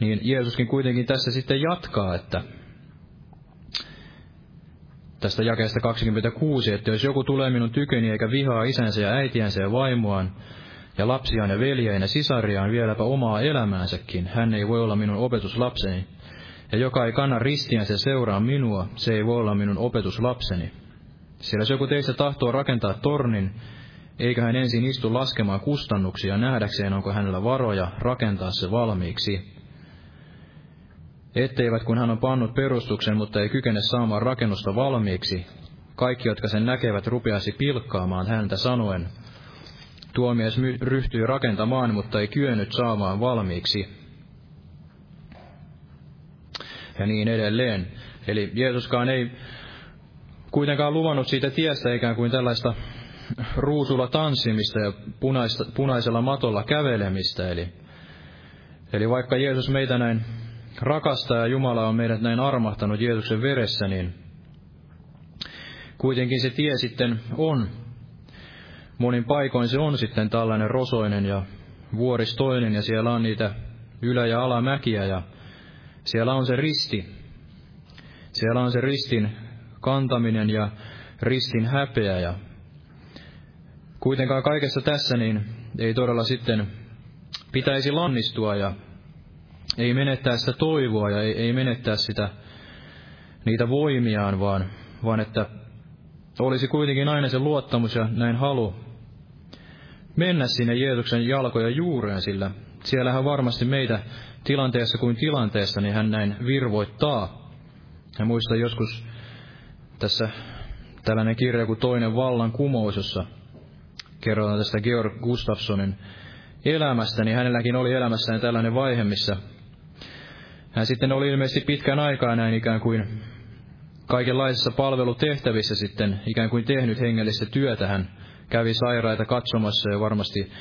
niin Jeesuskin kuitenkin tässä sitten jatkaa, että tästä jakeesta 26, että jos joku tulee minun tyköni eikä vihaa isänsä ja äitiänsä ja vaimoaan, ja lapsiaan ja veljeen ja sisariaan vieläpä omaa elämäänsäkin, hän ei voi olla minun opetuslapseni. Ja joka ei kanna ristiänsä seuraa minua, se ei voi olla minun opetuslapseni. Sillä jos joku teistä tahtoo rakentaa tornin, eikä hän ensin istu laskemaan kustannuksia nähdäkseen, onko hänellä varoja rakentaa se valmiiksi. Etteivät kun hän on pannut perustuksen, mutta ei kykene saamaan rakennusta valmiiksi, kaikki, jotka sen näkevät, rupeasi pilkkaamaan häntä sanoen, Tuo mies ryhtyi rakentamaan, mutta ei kyennyt saamaan valmiiksi. Ja niin edelleen. Eli Jeesuskaan ei kuitenkaan luvannut siitä tiestä ikään kuin tällaista ruusulla tanssimista ja punaista, punaisella matolla kävelemistä. Eli, eli vaikka Jeesus meitä näin rakastaa ja Jumala on meidät näin armahtanut Jeesuksen veressä, niin kuitenkin se tie sitten on. Monin paikoin se on sitten tällainen rosoinen ja vuoristoinen ja siellä on niitä ylä- ja alamäkiä ja siellä on se risti. Siellä on se ristin kantaminen ja ristin häpeä ja kuitenkaan kaikessa tässä niin ei todella sitten pitäisi lannistua ja ei menettää sitä toivoa ja ei, ei menettää sitä, niitä voimiaan, vaan, vaan että olisi kuitenkin aina se luottamus ja näin halu mennä sinne Jeesuksen jalkoja juureen, sillä siellähän varmasti meitä tilanteessa kuin tilanteessa, niin hän näin virvoittaa. Ja muista joskus tässä tällainen kirja kuin Toinen vallan kumous, jossa kerrotaan tästä Georg Gustafssonin elämästä, niin hänelläkin oli elämässään tällainen vaihe, missä hän sitten oli ilmeisesti pitkän aikaa näin ikään kuin kaikenlaisissa palvelutehtävissä sitten ikään kuin tehnyt hengellistä työtä. Hän kävi sairaita katsomassa ja varmasti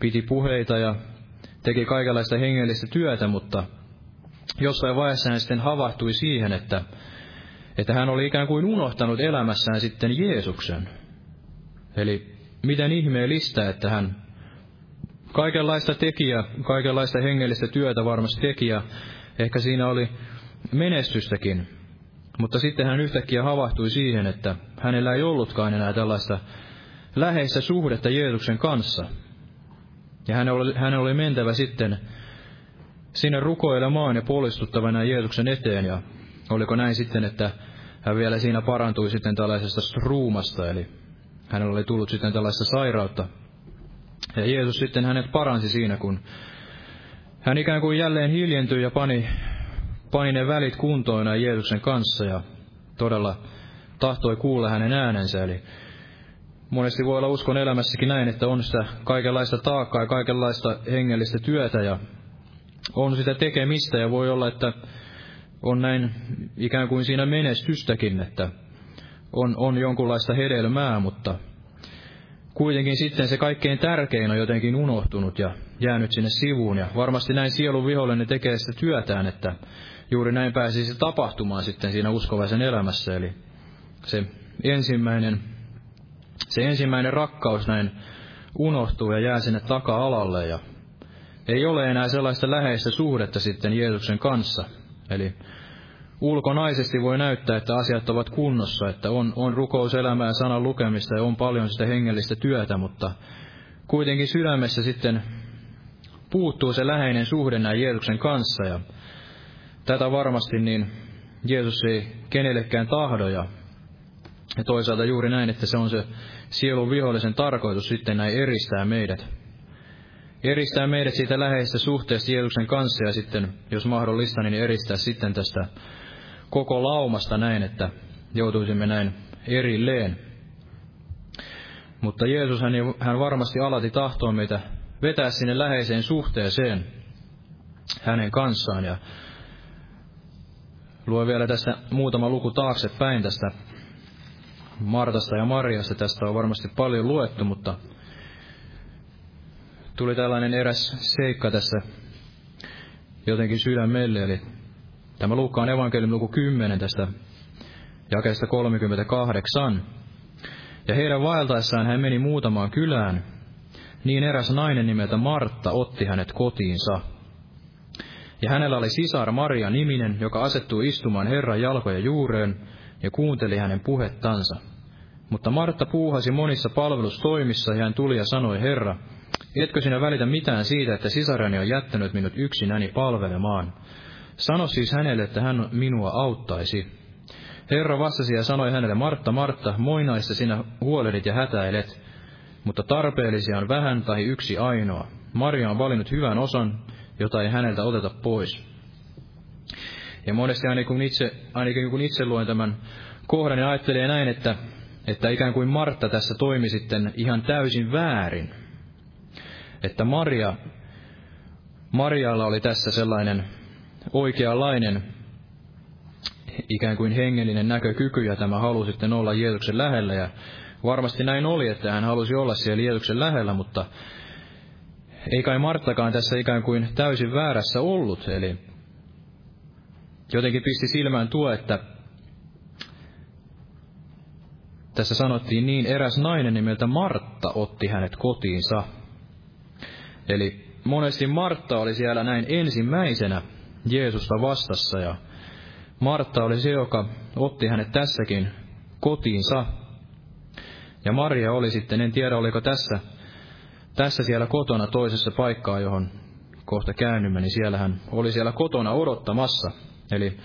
piti puheita ja teki kaikenlaista hengellistä työtä, mutta jossain vaiheessa hän sitten havahtui siihen, että, että hän oli ikään kuin unohtanut elämässään sitten Jeesuksen. Eli miten ihmeellistä, että hän kaikenlaista tekijä, kaikenlaista hengellistä työtä varmasti tekijä, ehkä siinä oli menestystäkin, mutta sitten hän yhtäkkiä havahtui siihen, että hänellä ei ollutkaan enää tällaista läheistä suhdetta Jeesuksen kanssa. Ja hän oli, hän oli mentävä sitten sinne rukoilemaan ja polistuttavana Jeesuksen eteen. Ja oliko näin sitten, että hän vielä siinä parantui sitten tällaisesta ruumasta, eli hänellä oli tullut sitten tällaista sairautta. Ja Jeesus sitten hänet paransi siinä, kun hän ikään kuin jälleen hiljentyi ja pani, pani ne välit kuntoon Jeesuksen kanssa ja todella tahtoi kuulla hänen äänensä. Eli monesti voi olla uskon elämässäkin näin, että on sitä kaikenlaista taakkaa ja kaikenlaista hengellistä työtä ja on sitä tekemistä ja voi olla, että on näin ikään kuin siinä menestystäkin, että on, on jonkunlaista hedelmää, mutta kuitenkin sitten se kaikkein tärkein on jotenkin unohtunut ja jäänyt sinne sivuun. Ja varmasti näin sielun vihollinen tekee sitä työtään, että juuri näin pääsisi tapahtumaan sitten siinä uskovaisen elämässä. Eli se ensimmäinen, se ensimmäinen rakkaus näin unohtuu ja jää sinne taka-alalle ja ei ole enää sellaista läheistä suhdetta sitten Jeesuksen kanssa. Eli ulkonaisesti voi näyttää, että asiat ovat kunnossa, että on, on rukouselämää ja sanan lukemista ja on paljon sitä hengellistä työtä, mutta kuitenkin sydämessä sitten puuttuu se läheinen suhde näin Jeesuksen kanssa ja tätä varmasti niin Jeesus ei kenellekään tahdo ja, toisaalta juuri näin, että se on se sielun vihollisen tarkoitus sitten näin eristää meidät. Eristää meidät siitä läheisestä suhteesta Jeesuksen kanssa ja sitten, jos mahdollista, niin eristää sitten tästä koko laumasta näin, että joutuisimme näin erilleen. Mutta Jeesus, hän, hän varmasti alati tahtoo meitä vetää sinne läheiseen suhteeseen hänen kanssaan. Ja luen vielä tästä muutama luku taaksepäin tästä Martasta ja Mariasta. Tästä on varmasti paljon luettu, mutta tuli tällainen eräs seikka tässä jotenkin sydämelle, eli Tämä Luukkaan evankeliumi luku 10 tästä jakeesta 38. Ja heidän vaeltaessaan hän meni muutamaan kylään, niin eräs nainen nimeltä Martta otti hänet kotiinsa. Ja hänellä oli sisar Maria niminen, joka asettui istumaan Herran jalkoja juureen ja kuunteli hänen puhettansa. Mutta Martta puuhasi monissa palvelustoimissa ja hän tuli ja sanoi, Herra, etkö sinä välitä mitään siitä, että sisareni on jättänyt minut yksinäni palvelemaan? Sano siis hänelle, että hän minua auttaisi. Herra vastasi ja sanoi hänelle, Martta, Martta, moinaista sinä huolehdit ja hätäilet, mutta tarpeellisia on vähän tai yksi ainoa. Maria on valinnut hyvän osan, jota ei häneltä oteta pois. Ja monesti ainakin kun itse, ainakin kun itse luen tämän kohdan, niin ajattelee näin, että että ikään kuin Martta tässä toimi sitten ihan täysin väärin. Että Maria, Marialla oli tässä sellainen oikeanlainen ikään kuin hengellinen näkökyky ja tämä halu sitten olla Jeesuksen lähellä. Ja varmasti näin oli, että hän halusi olla siellä Jeesuksen lähellä, mutta ei kai Marttakaan tässä ikään kuin täysin väärässä ollut. Eli jotenkin pisti silmään tuo, että tässä sanottiin niin, eräs nainen nimeltä Martta otti hänet kotiinsa. Eli monesti Martta oli siellä näin ensimmäisenä Jeesusta vastassa ja Martta oli se, joka otti hänet tässäkin kotiinsa. Ja Maria oli sitten, en tiedä oliko tässä, tässä siellä kotona toisessa paikkaa, johon kohta käännymme, niin siellä hän oli siellä kotona odottamassa. Eli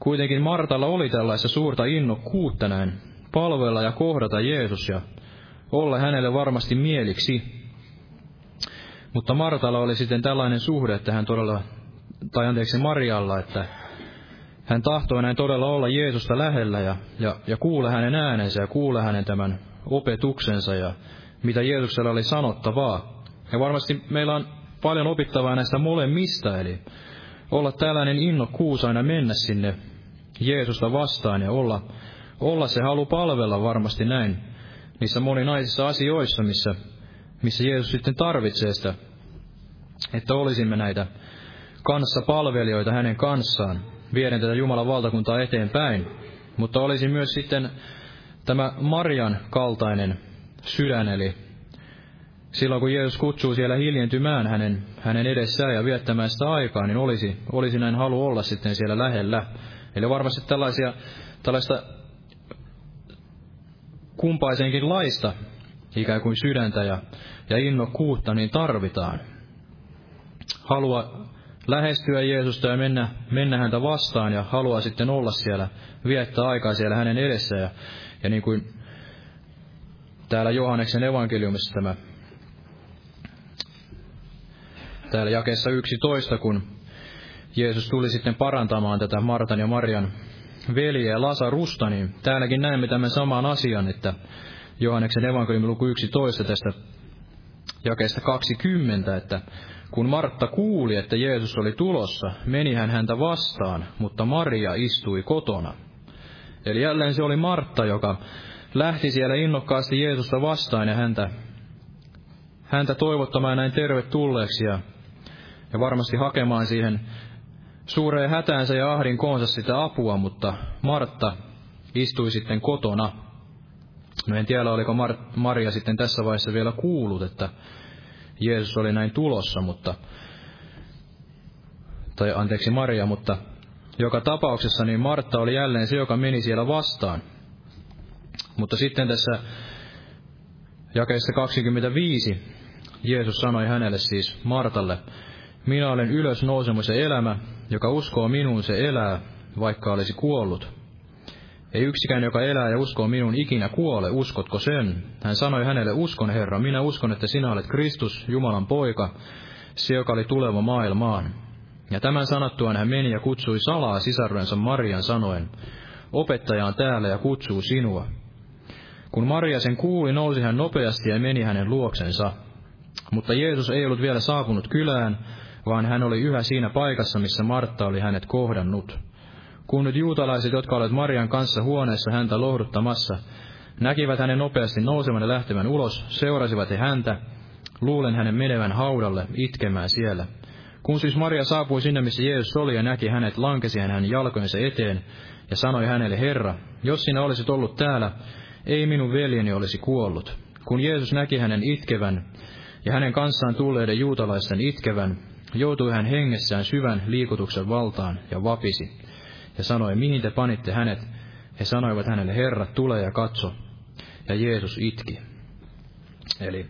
kuitenkin Martalla oli tällaista suurta innokkuutta näin palvella ja kohdata Jeesus ja olla hänelle varmasti mieliksi. Mutta Martalla oli sitten tällainen suhde, että hän todella, tai anteeksi Marialla, että hän tahtoi näin todella olla Jeesusta lähellä ja, ja, ja kuulla hänen äänensä ja kuulla hänen tämän opetuksensa ja mitä Jeesuksella oli sanottavaa. Ja varmasti meillä on paljon opittavaa näistä molemmista, eli olla tällainen innokkuus aina mennä sinne Jeesusta vastaan ja olla, olla se halu palvella varmasti näin niissä moninaisissa asioissa, missä, missä Jeesus sitten tarvitsee sitä, että olisimme näitä kanssapalvelijoita hänen kanssaan vieden tätä Jumalan valtakuntaa eteenpäin. Mutta olisi myös sitten tämä Marian kaltainen sydän, eli silloin kun Jeesus kutsuu siellä hiljentymään hänen, hänen edessään ja viettämään sitä aikaa, niin olisi, olisi näin halu olla sitten siellä lähellä. Eli varmasti tällaisia, tällaista kumpaisenkin laista ikään kuin sydäntä ja, ja innokkuutta niin tarvitaan. Halua lähestyä Jeesusta ja mennä, mennä häntä vastaan ja haluaa sitten olla siellä, viettää aikaa siellä hänen edessä. Ja, ja niin kuin täällä Johanneksen evankeliumissa tämä, täällä jakeessa 11, kun Jeesus tuli sitten parantamaan tätä Martan ja Marian veljeä Lasarusta, niin täälläkin näemme tämän saman asian, että Johanneksen evankeliumin luku 11 tästä jakeesta 20, että kun Martta kuuli, että Jeesus oli tulossa, meni hän häntä vastaan, mutta Maria istui kotona. Eli jälleen se oli Martta, joka lähti siellä innokkaasti Jeesusta vastaan ja häntä, häntä toivottamaan näin tervetulleeksi ja, ja varmasti hakemaan siihen suureen hätäänsä ja ahdinkoonsa sitä apua, mutta Martta istui sitten kotona. No en tiedä, oliko Mar- Maria sitten tässä vaiheessa vielä kuullut, että Jeesus oli näin tulossa, mutta, tai anteeksi Maria, mutta joka tapauksessa niin Martta oli jälleen se, joka meni siellä vastaan. Mutta sitten tässä jakeessa 25 Jeesus sanoi hänelle siis Martalle, minä olen ylös nousemus elämä, joka uskoo minuun se elää, vaikka olisi kuollut. Ei yksikään, joka elää ja uskoo minun ikinä kuole, uskotko sen? Hän sanoi hänelle, uskon Herra, minä uskon, että sinä olet Kristus, Jumalan poika, se, joka oli tuleva maailmaan. Ja tämän sanottuaan hän meni ja kutsui salaa sisarensa Marian sanoen, opettaja on täällä ja kutsuu sinua. Kun Maria sen kuuli, nousi hän nopeasti ja meni hänen luoksensa. Mutta Jeesus ei ollut vielä saapunut kylään, vaan hän oli yhä siinä paikassa, missä Martta oli hänet kohdannut. Kun nyt juutalaiset, jotka olivat Marian kanssa huoneessa häntä lohduttamassa, näkivät hänen nopeasti nousevan ja lähtevän ulos, seurasivat he häntä, luulen hänen menevän haudalle, itkemään siellä. Kun siis Maria saapui sinne, missä Jeesus oli ja näki hänet, lankesi hän hänen jalkojensa eteen ja sanoi hänelle, Herra, jos sinä olisit ollut täällä, ei minun veljeni olisi kuollut. Kun Jeesus näki hänen itkevän ja hänen kanssaan tulleiden juutalaisten itkevän, joutui hän hengessään syvän liikutuksen valtaan ja vapisi ja sanoi, mihin te panitte hänet? He sanoivat hänelle, Herra, tule ja katso. Ja Jeesus itki. Eli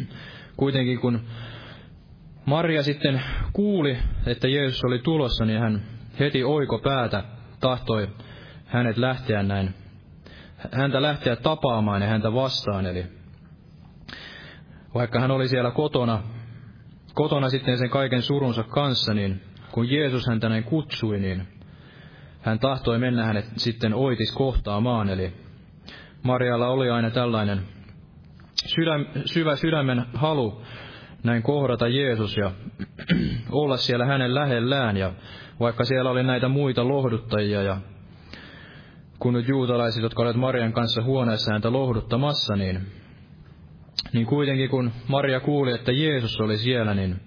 kuitenkin kun Maria sitten kuuli, että Jeesus oli tulossa, niin hän heti oiko päätä tahtoi hänet lähteä näin, häntä lähteä tapaamaan ja häntä vastaan. Eli vaikka hän oli siellä kotona, kotona sitten sen kaiken surunsa kanssa, niin kun Jeesus häntä näin kutsui, niin hän tahtoi mennä hänet sitten oitis kohtaamaan, eli Marialla oli aina tällainen sydäm, syvä sydämen halu näin kohdata Jeesus ja olla siellä hänen lähellään. Ja vaikka siellä oli näitä muita lohduttajia ja kun nyt juutalaiset, jotka olivat Marian kanssa huoneessa häntä lohduttamassa, niin, niin kuitenkin kun Maria kuuli, että Jeesus oli siellä, niin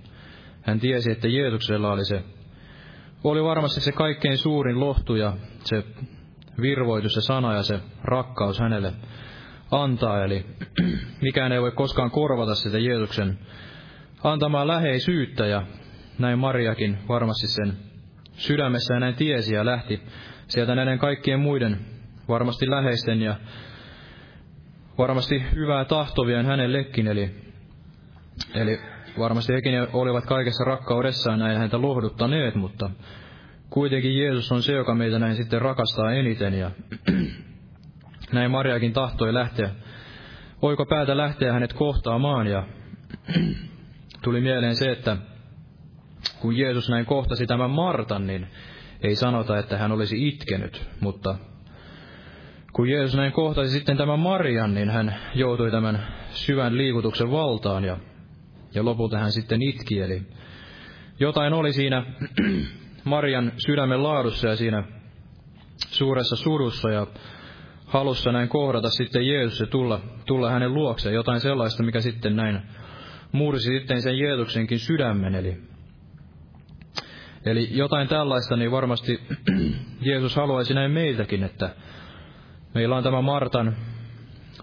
hän tiesi, että Jeesuksella oli se, oli varmasti se kaikkein suurin lohtu ja se virvoitus, se sana ja se rakkaus hänelle antaa. Eli mikään ei voi koskaan korvata sitä Jeesuksen antamaan läheisyyttä ja näin Mariakin varmasti sen sydämessä ja näin tiesi ja lähti sieltä näiden kaikkien muiden varmasti läheisten ja varmasti hyvää tahtovien hänellekin, eli, eli varmasti hekin olivat kaikessa rakkaudessaan näin häntä lohduttaneet, mutta kuitenkin Jeesus on se, joka meitä näin sitten rakastaa eniten, ja näin Mariakin tahtoi lähteä, voiko päätä lähteä hänet kohtaamaan, ja tuli mieleen se, että kun Jeesus näin kohtasi tämän Martan, niin ei sanota, että hän olisi itkenyt, mutta kun Jeesus näin kohtasi sitten tämän Marian, niin hän joutui tämän syvän liikutuksen valtaan ja, ja lopulta hän sitten itki. Eli jotain oli siinä Marian sydämen laadussa ja siinä suuressa surussa ja halussa näin kohdata sitten Jeesus ja tulla, tulla hänen luokseen. Jotain sellaista, mikä sitten näin mursi sitten sen Jeesuksenkin sydämen. Eli Eli jotain tällaista, niin varmasti Jeesus haluaisi näin meiltäkin, että meillä on tämä Martan,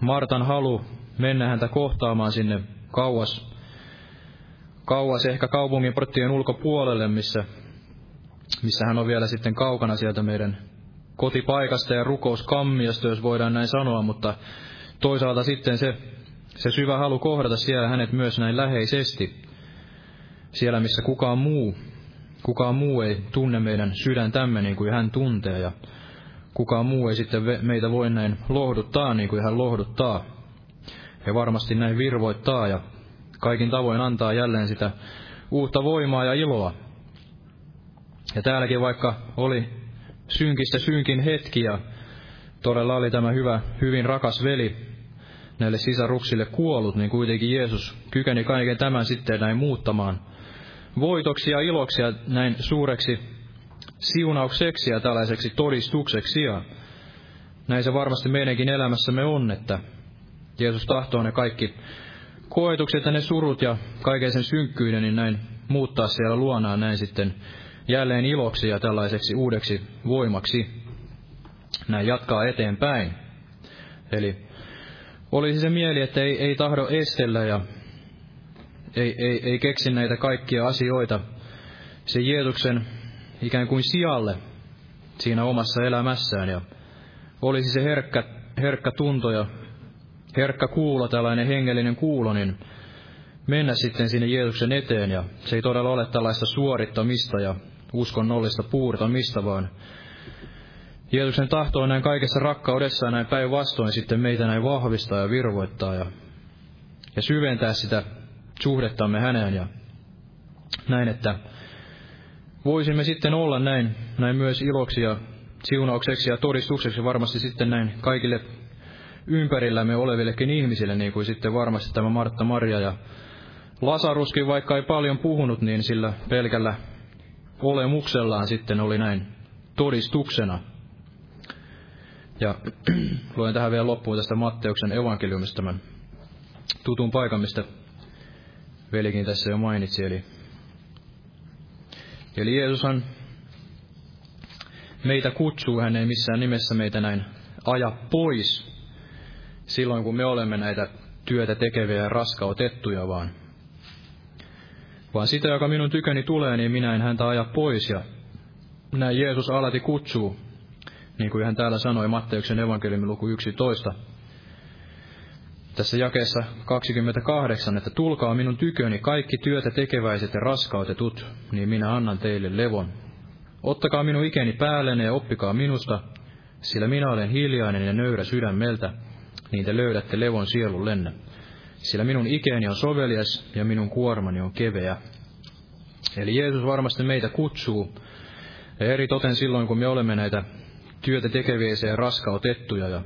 Martan halu mennä häntä kohtaamaan sinne kauas, kauas ehkä kaupungin porttien ulkopuolelle, missä, missä hän on vielä sitten kaukana sieltä meidän kotipaikasta ja rukouskammiosta, jos voidaan näin sanoa, mutta toisaalta sitten se, se syvä halu kohdata siellä hänet myös näin läheisesti, siellä missä kukaan muu Kukaan muu ei tunne meidän sydäntämme niin kuin hän tuntee ja kukaan muu ei sitten meitä voi näin lohduttaa niin kuin hän lohduttaa. Ja varmasti näin virvoittaa ja kaikin tavoin antaa jälleen sitä uutta voimaa ja iloa. Ja täälläkin vaikka oli synkistä synkin hetki ja todella oli tämä hyvä, hyvin rakas veli näille sisaruksille kuollut, niin kuitenkin Jeesus kykeni kaiken tämän sitten näin muuttamaan – voitoksi ja iloksi ja näin suureksi siunaukseksi ja tällaiseksi todistukseksi. Ja näin se varmasti meidänkin elämässämme on, että Jeesus tahtoo ne kaikki koetukset ja ne surut ja kaiken sen synkkyyden, niin näin muuttaa siellä luonaan näin sitten jälleen iloksi ja tällaiseksi uudeksi voimaksi. Näin jatkaa eteenpäin. Eli olisi se mieli, että ei, ei tahdo estellä ja ei, ei, ei keksi näitä kaikkia asioita se Jeesuksen ikään kuin sijalle siinä omassa elämässään. Ja olisi se herkkä, herkkä tunto ja herkkä kuulo, tällainen hengellinen kuulo, niin mennä sitten sinne Jeesuksen eteen. Ja se ei todella ole tällaista suorittamista ja uskonnollista puurtamista, vaan Jeesuksen tahto on näin kaikessa rakkaudessa näin päinvastoin sitten meitä näin vahvistaa ja virvoittaa ja, ja syventää sitä suhdettamme häneen ja näin, että voisimme sitten olla näin, näin myös iloksi ja siunaukseksi ja todistukseksi varmasti sitten näin kaikille ympärillämme olevillekin ihmisille, niin kuin sitten varmasti tämä Martta Maria ja Lasaruskin, vaikka ei paljon puhunut, niin sillä pelkällä olemuksellaan sitten oli näin todistuksena. Ja luen tähän vielä loppuun tästä Matteuksen evankeliumista tämän tutun paikan, mistä velikin tässä jo mainitsi. Eli, eli Jeesushan meitä kutsuu, hän ei missään nimessä meitä näin aja pois silloin, kun me olemme näitä työtä tekeviä ja raskautettuja, vaan, vaan sitä, joka minun tyköni tulee, niin minä en häntä aja pois. Ja näin Jeesus alati kutsuu, niin kuin hän täällä sanoi Matteuksen evankeliumin luku 11, tässä jakeessa 28, että tulkaa minun tyköni kaikki työtä tekeväiset ja raskautetut, niin minä annan teille levon. Ottakaa minun ikeni päällenne ja oppikaa minusta, sillä minä olen hiljainen ja nöyrä sydämeltä, niin te löydätte levon sielullenne. Sillä minun ikeni on sovelias ja minun kuormani on keveä. Eli Jeesus varmasti meitä kutsuu, ja eri toten silloin, kun me olemme näitä työtä tekeviä ja raskautettuja, ja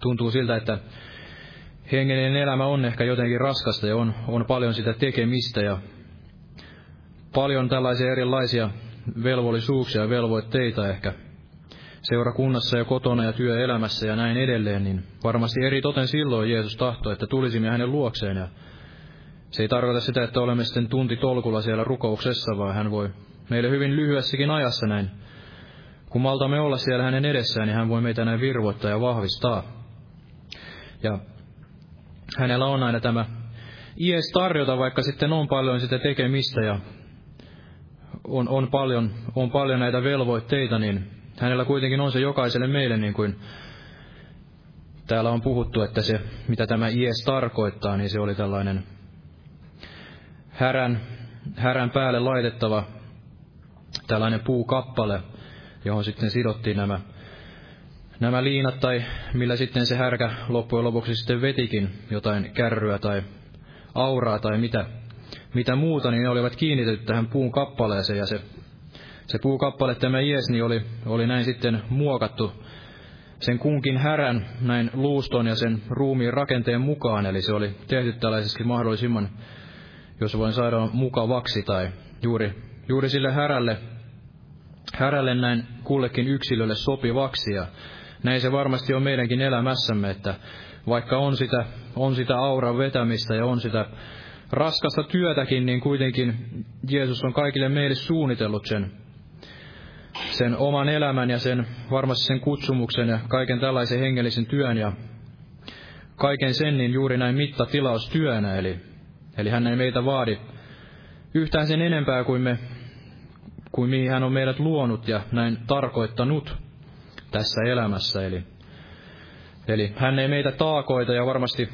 tuntuu siltä, että hengellinen elämä on ehkä jotenkin raskasta ja on, on paljon sitä tekemistä ja paljon tällaisia erilaisia velvollisuuksia ja velvoitteita ehkä seurakunnassa ja kotona ja työelämässä ja näin edelleen, niin varmasti eri toten silloin Jeesus tahtoi, että tulisimme hänen luokseen ja se ei tarkoita sitä, että olemme sitten tunti tolkulla siellä rukouksessa, vaan hän voi meille hyvin lyhyessäkin ajassa näin. Kun maltamme olla siellä hänen edessään, niin hän voi meitä näin virvoittaa ja vahvistaa. Ja hänellä on aina tämä ies tarjota, vaikka sitten on paljon sitä tekemistä ja on, on, paljon, on paljon näitä velvoitteita, niin hänellä kuitenkin on se jokaiselle meille, niin kuin täällä on puhuttu, että se, mitä tämä ies tarkoittaa, niin se oli tällainen härän, härän päälle laitettava tällainen puukappale, johon sitten sidottiin nämä, nämä liinat tai millä sitten se härkä loppujen lopuksi sitten vetikin jotain kärryä tai auraa tai mitä, mitä muuta, niin ne olivat kiinnitetty tähän puun kappaleeseen ja se, se puukappale, tämä ies, niin oli, oli näin sitten muokattu sen kunkin härän näin luuston ja sen ruumiin rakenteen mukaan, eli se oli tehty tällaisesti mahdollisimman, jos voin saada mukavaksi tai juuri, juuri sille härälle, härälle näin kullekin yksilölle sopivaksi. Ja näin se varmasti on meidänkin elämässämme, että vaikka on sitä, on sitä auran vetämistä ja on sitä raskasta työtäkin, niin kuitenkin Jeesus on kaikille meille suunnitellut sen, sen oman elämän ja sen varmasti sen kutsumuksen ja kaiken tällaisen hengellisen työn ja kaiken sen niin juuri näin mittatilaustyönä, eli, eli hän ei meitä vaadi yhtään sen enempää kuin me, kuin mihin hän on meidät luonut ja näin tarkoittanut tässä elämässä. Eli, eli hän ei meitä taakoita ja varmasti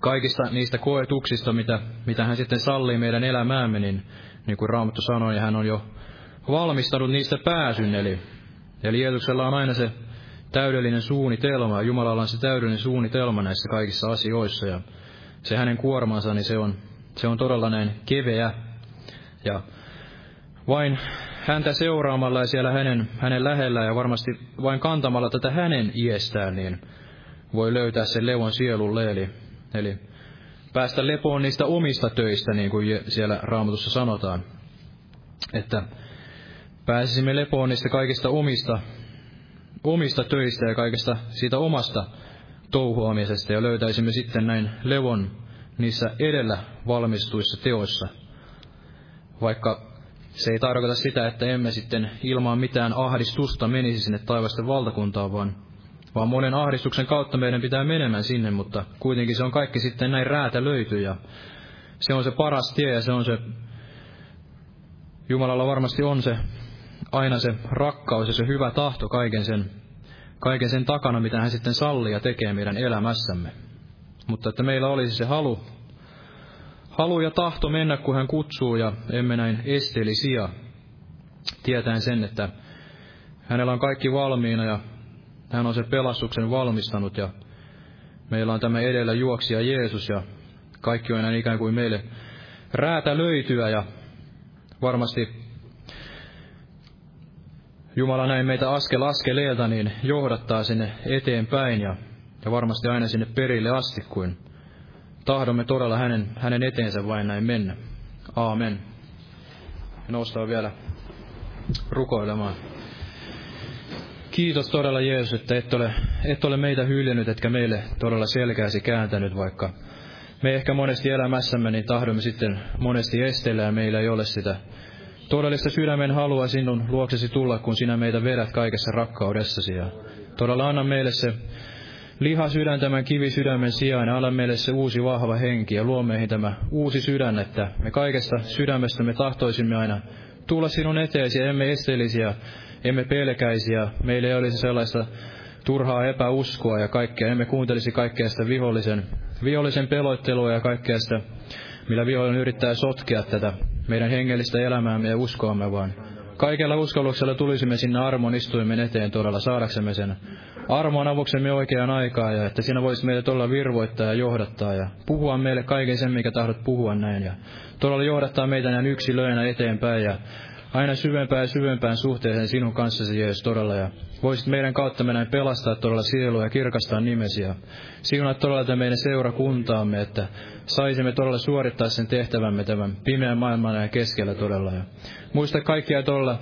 kaikista niistä koetuksista, mitä, mitä hän sitten sallii meidän elämäämme, niin, niin kuin Raamattu sanoi, hän on jo valmistanut niistä pääsyn. Eli, eli Jeesuksella on aina se täydellinen suunnitelma, Jumalalla on se täydellinen suunnitelma näissä kaikissa asioissa, ja se hänen kuormansa, niin se on, se on todella näin keveä, ja vain häntä seuraamalla ja siellä hänen, hänen lähellä ja varmasti vain kantamalla tätä hänen iestään, niin voi löytää sen levon sielulle, eli Eli päästä lepoon niistä omista töistä, niin kuin siellä raamatussa sanotaan. Että pääsisimme lepoon niistä kaikista omista, omista töistä ja kaikesta siitä omasta touhuamisesta ja löytäisimme sitten näin levon niissä edellä valmistuissa teoissa. Vaikka se ei tarkoita sitä, että emme sitten ilman mitään ahdistusta menisi sinne taivasten valtakuntaan, vaan vaan monen ahdistuksen kautta meidän pitää menemään sinne, mutta kuitenkin se on kaikki sitten näin löyty ja se on se paras tie ja se on se, Jumalalla varmasti on se aina se rakkaus ja se hyvä tahto kaiken sen, kaiken sen takana, mitä hän sitten sallii ja tekee meidän elämässämme. Mutta että meillä olisi se halu, halu ja tahto mennä, kun hän kutsuu ja emme näin esteellisiä, tietäen sen, että hänellä on kaikki valmiina ja hän on se pelastuksen valmistanut ja meillä on tämä edellä juoksija Jeesus ja kaikki on enää ikään kuin meille räätä löytyä ja varmasti Jumala näin meitä askel askeleelta niin johdattaa sinne eteenpäin ja, ja varmasti aina sinne perille asti, kuin tahdomme todella hänen, hänen eteensä vain näin mennä. Aamen. Ja noustaan vielä rukoilemaan. Kiitos todella Jeesus, että et ole, et ole meitä hyljännyt, etkä meille todella selkääsi kääntänyt, vaikka me ehkä monesti elämässämme niin tahdomme sitten monesti estellä ja meillä ei ole sitä todellista sydämen halua sinun luoksesi tulla, kun sinä meitä vedät kaikessa rakkaudessasi. Ja todella anna meille se liha sydän tämän kivi sydämen sijaan. Ja anna meille se uusi vahva henki ja luo meihin tämä uusi sydän, että me kaikesta sydämestämme tahtoisimme aina tulla sinun eteesi. Emme esteellisiä emme pelkäisi ja meillä ei olisi sellaista turhaa epäuskoa ja kaikkea, emme kuuntelisi kaikkea sitä vihollisen, vihollisen pelottelua ja kaikkea sitä, millä vihollinen yrittää sotkea tätä meidän hengellistä elämäämme ja uskoamme, vaan. Kaikella uskalluksella tulisimme sinne armon istuimen eteen todella saadaksemme sen. Armon avuksemme oikeaan aikaan ja että siinä voisi meidät olla virvoittaa ja johdattaa ja puhua meille kaiken sen, mikä tahdot puhua näin. Ja todella johdattaa meitä näin yksilöinä eteenpäin ja aina syvempään ja syvempään suhteeseen sinun kanssasi, Jeesus, todella. Ja voisit meidän kautta näin pelastaa todella sielua ja kirkastaa nimesi. Ja todella tämän meidän seurakuntaamme, että saisimme todella suorittaa sen tehtävämme tämän pimeän maailman ja keskellä todella. Ja muista kaikkia todella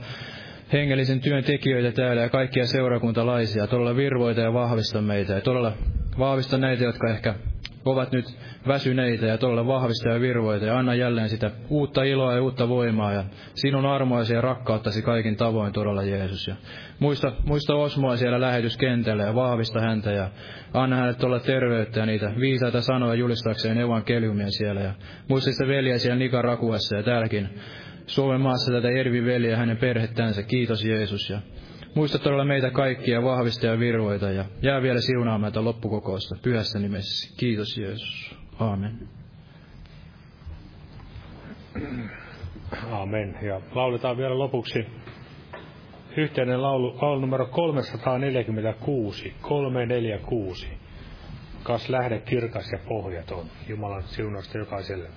hengellisen työn tekijöitä täällä ja kaikkia seurakuntalaisia, todella virvoita ja vahvista meitä. Ja todella vahvista näitä, jotka ehkä ovat nyt väsyneitä ja todella vahvista ja virvoita ja anna jälleen sitä uutta iloa ja uutta voimaa ja sinun armoasi ja rakkauttasi kaikin tavoin todella Jeesus. Ja muista, muista Osmoa siellä lähetyskentällä ja vahvista häntä ja anna hänelle tuolla terveyttä ja niitä viisaita sanoja julistaakseen evankeliumia siellä. Ja muista sitä veljeä siellä Nikarakuassa ja täälläkin Suomen maassa tätä Ervi veljeä ja hänen perhettänsä. Kiitos Jeesus. Ja Muista todella meitä kaikkia vahvista ja virvoita ja jää vielä siunaamaan tätä loppukokousta pyhässä nimessä. Kiitos Jeesus. Aamen. Amen. Ja lauletaan vielä lopuksi yhteinen laulu, laulu numero 346, 346. Kas lähde kirkas ja pohjaton. Jumalan siunausta jokaiselle.